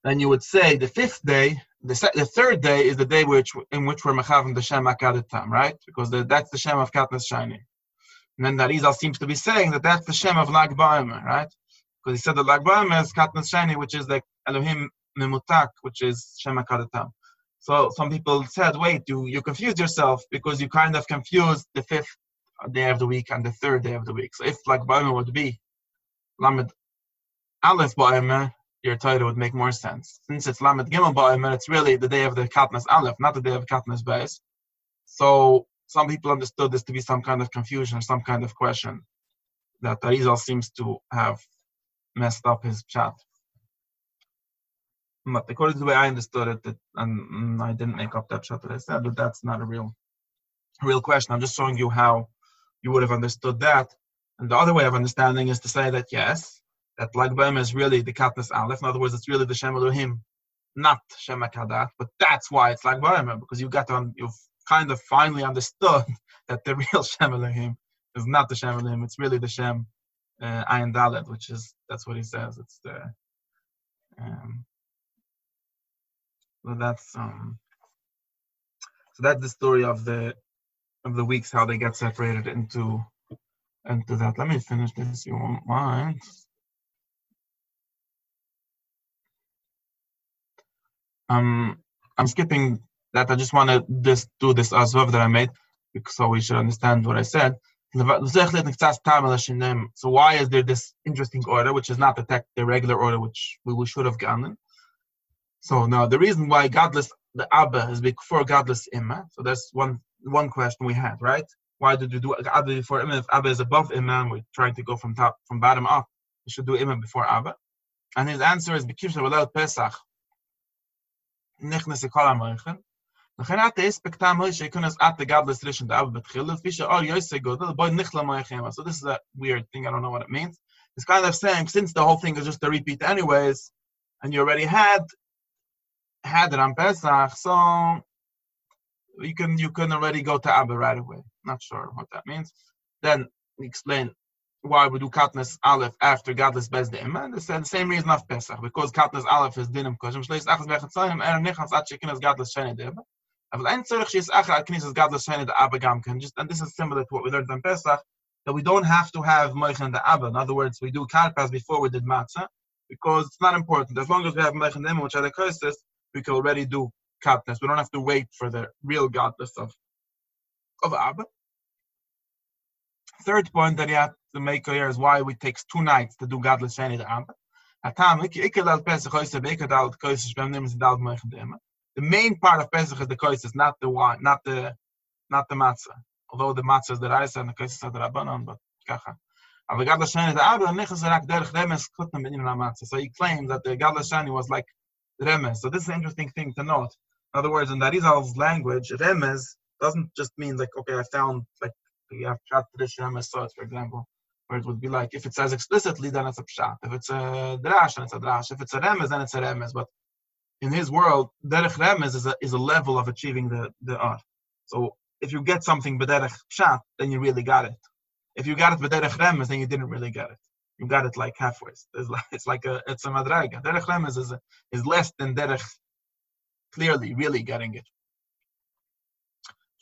Then you would say the fifth day, the, se- the third day is the day which in which we're mechavim the Shem Akadatam, right? Because the, that's the Shem of Katnas Shiny. And then the Arizal seems to be saying that that's the Shem of Lag Ba'omer, right? Because he said that Lag Ba'omer is Katnas Shiny, which is the Elohim Memutak, which is Shem Akadatam. So some people said, wait, you, you confused yourself because you kind of confused the fifth day of the week and the third day of the week. So if like Ba'omer would be Lamed Aleph Ba'omer, your title would make more sense. Since it's Lamed Gimel and it's really the day of the Katnas Aleph, not the day of Katnas Beis. So some people understood this to be some kind of confusion some kind of question that Arizal seems to have messed up his chat. But according to the way I understood it, it and I didn't make up that chat that I said, but that's not a real, real question. I'm just showing you how you would have understood that. And the other way of understanding is to say that yes, that Lag B'Omer is really the Katnas Aleph. In other words, it's really the Shem Elohim, not Shem Akadat. But that's why it's Lag B'Omer, because you got to, you've kind of finally understood that the real Shem Elohim is not the Shem Elohim. It's really the Shem uh, Ayin Dalet, which is that's what he says. It's the um, so that's um so that's the story of the of the weeks how they get separated into into that. Let me finish this. You won't mind. Um, I'm skipping that. I just want to just do this azvav that I made because so we should understand what I said. So why is there this interesting order, which is not the tech, the regular order, which we, we should have gotten? So now the reason why godless the Abba is before godless Imma. So that's one one question we had, right? Why did you do Abba before Imma? If Abba is above Imma, we're trying to go from top from bottom up. We should do Imma before Abba. And his answer is without Pesach. נכנס לכל המערכת. לכן את האספקט המוישה יכונס את הגדלס ראשון דאב בתחילה, לפי שאור יוסי גודל, בואי נכלה מויכם. So this is a weird thing, I don't know what it means. It's kind of saying, since the whole thing is just a repeat anyways, and you already had had it on Pesach, so you can you can already go to Abba right away. Not sure what that means. Then we explain why we do Katnas Aleph after Godless Bez the Imam. They said the same reason of Pesach, because Katnas Aleph is Dinim Koshim. Shleis Achas Bechat Zayim, Er Nichas At Shekinas Godless Shene Deba. Ein Zurich Shis Achar At Knisas Godless Shene the Abba Gamken. Just and this is similar to what we learned on Pesach, that we don't have to have Moichen the Abba. In other words, we do Karpas before we did Matzah, because it's not important. As long as we have the Imam, which are the Koistis, we can already do Katnas. We don't have to wait for the real Godless of, of Abba. Third point that you have to make here is why it takes two nights to do Godless Sheni the Abba. The main part of Pesach is the koises, not the wine, not the not the matzah. Although the matzah is the rice and the koises are the rabbanon, but kacha. The. So he claims that the Gadol Shani was like remes. So this is an interesting thing to note. In other words, in the Arizal's language, remes doesn't just mean like okay, I found like we have pshat tradition remes so for example, where it would be like if it says explicitly, then it's a pshat. If it's a drash, then it's a drash. If it's a remes, then it's a remes. But in his world, derech remes is a, is a level of achieving the the art. So if you get something b'derech pshat, then you really got it. If you got it b'derech remes, then you didn't really get it. You got it like halfway. It's like, it's like a it's a madraga. Derech remes is a, is less than derech clearly really getting it.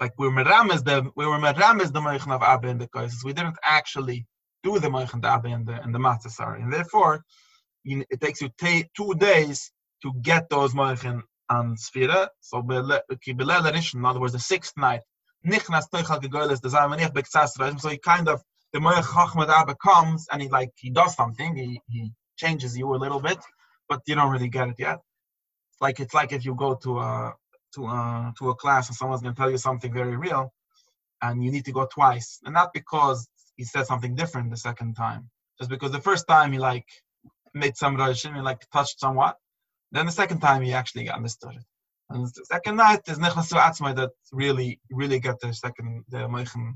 Like we were merames the we were merames the moichen of Abba in the koises. We didn't actually do the moichen of Abba in the in the matzah, sorry. And therefore, it takes you ta- two days to get those moichen on Sfira. So in other words, the sixth night, nichnas toichal gegoyles the zamanich bektsas So he kind of the moich chachmad Abba comes and he like he does something. He he changes you a little bit, but you don't really get it yet. Like it's like if you go to a to a to a class and someone's gonna tell you something very real, and you need to go twice, and not because he said something different the second time, just because the first time he like made some rashim, he like touched somewhat, then the second time he actually understood it. And the second night is nechnasu atzmai that really really get the second the moichen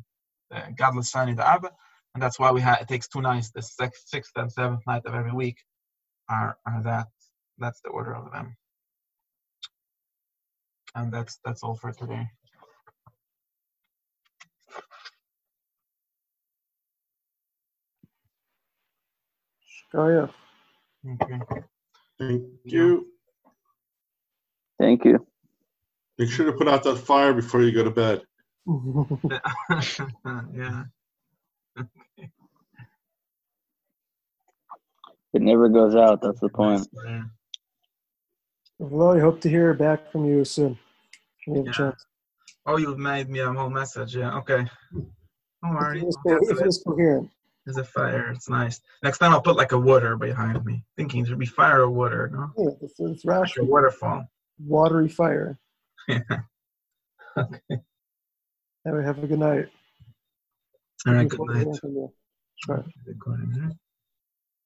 uh, the godless shiny the abba, and that's why we had it takes two nights. The sixth, sixth and seventh night of every week are are that that's the order of them and that's that's all for today. Oh, Shkaya. Okay. Thank you. Thank you. Make sure to put out that fire before you go to bed. yeah. It never goes out. That's the point. Yeah. well, I hope to hear back from you soon. You have a Yeah. chance. Oh, you've made me a whole message. Yeah. Okay. Don't If worry. it is, I'll co- get if to it it. is coherent. There's a fire. It's nice. Next time I'll put like a water behind me. Thinking there should be fire or water, no? Yeah, it's, it's Like a waterfall. Watery fire. Yeah. okay. Anyway, have a good night. All right. Good night. hearing from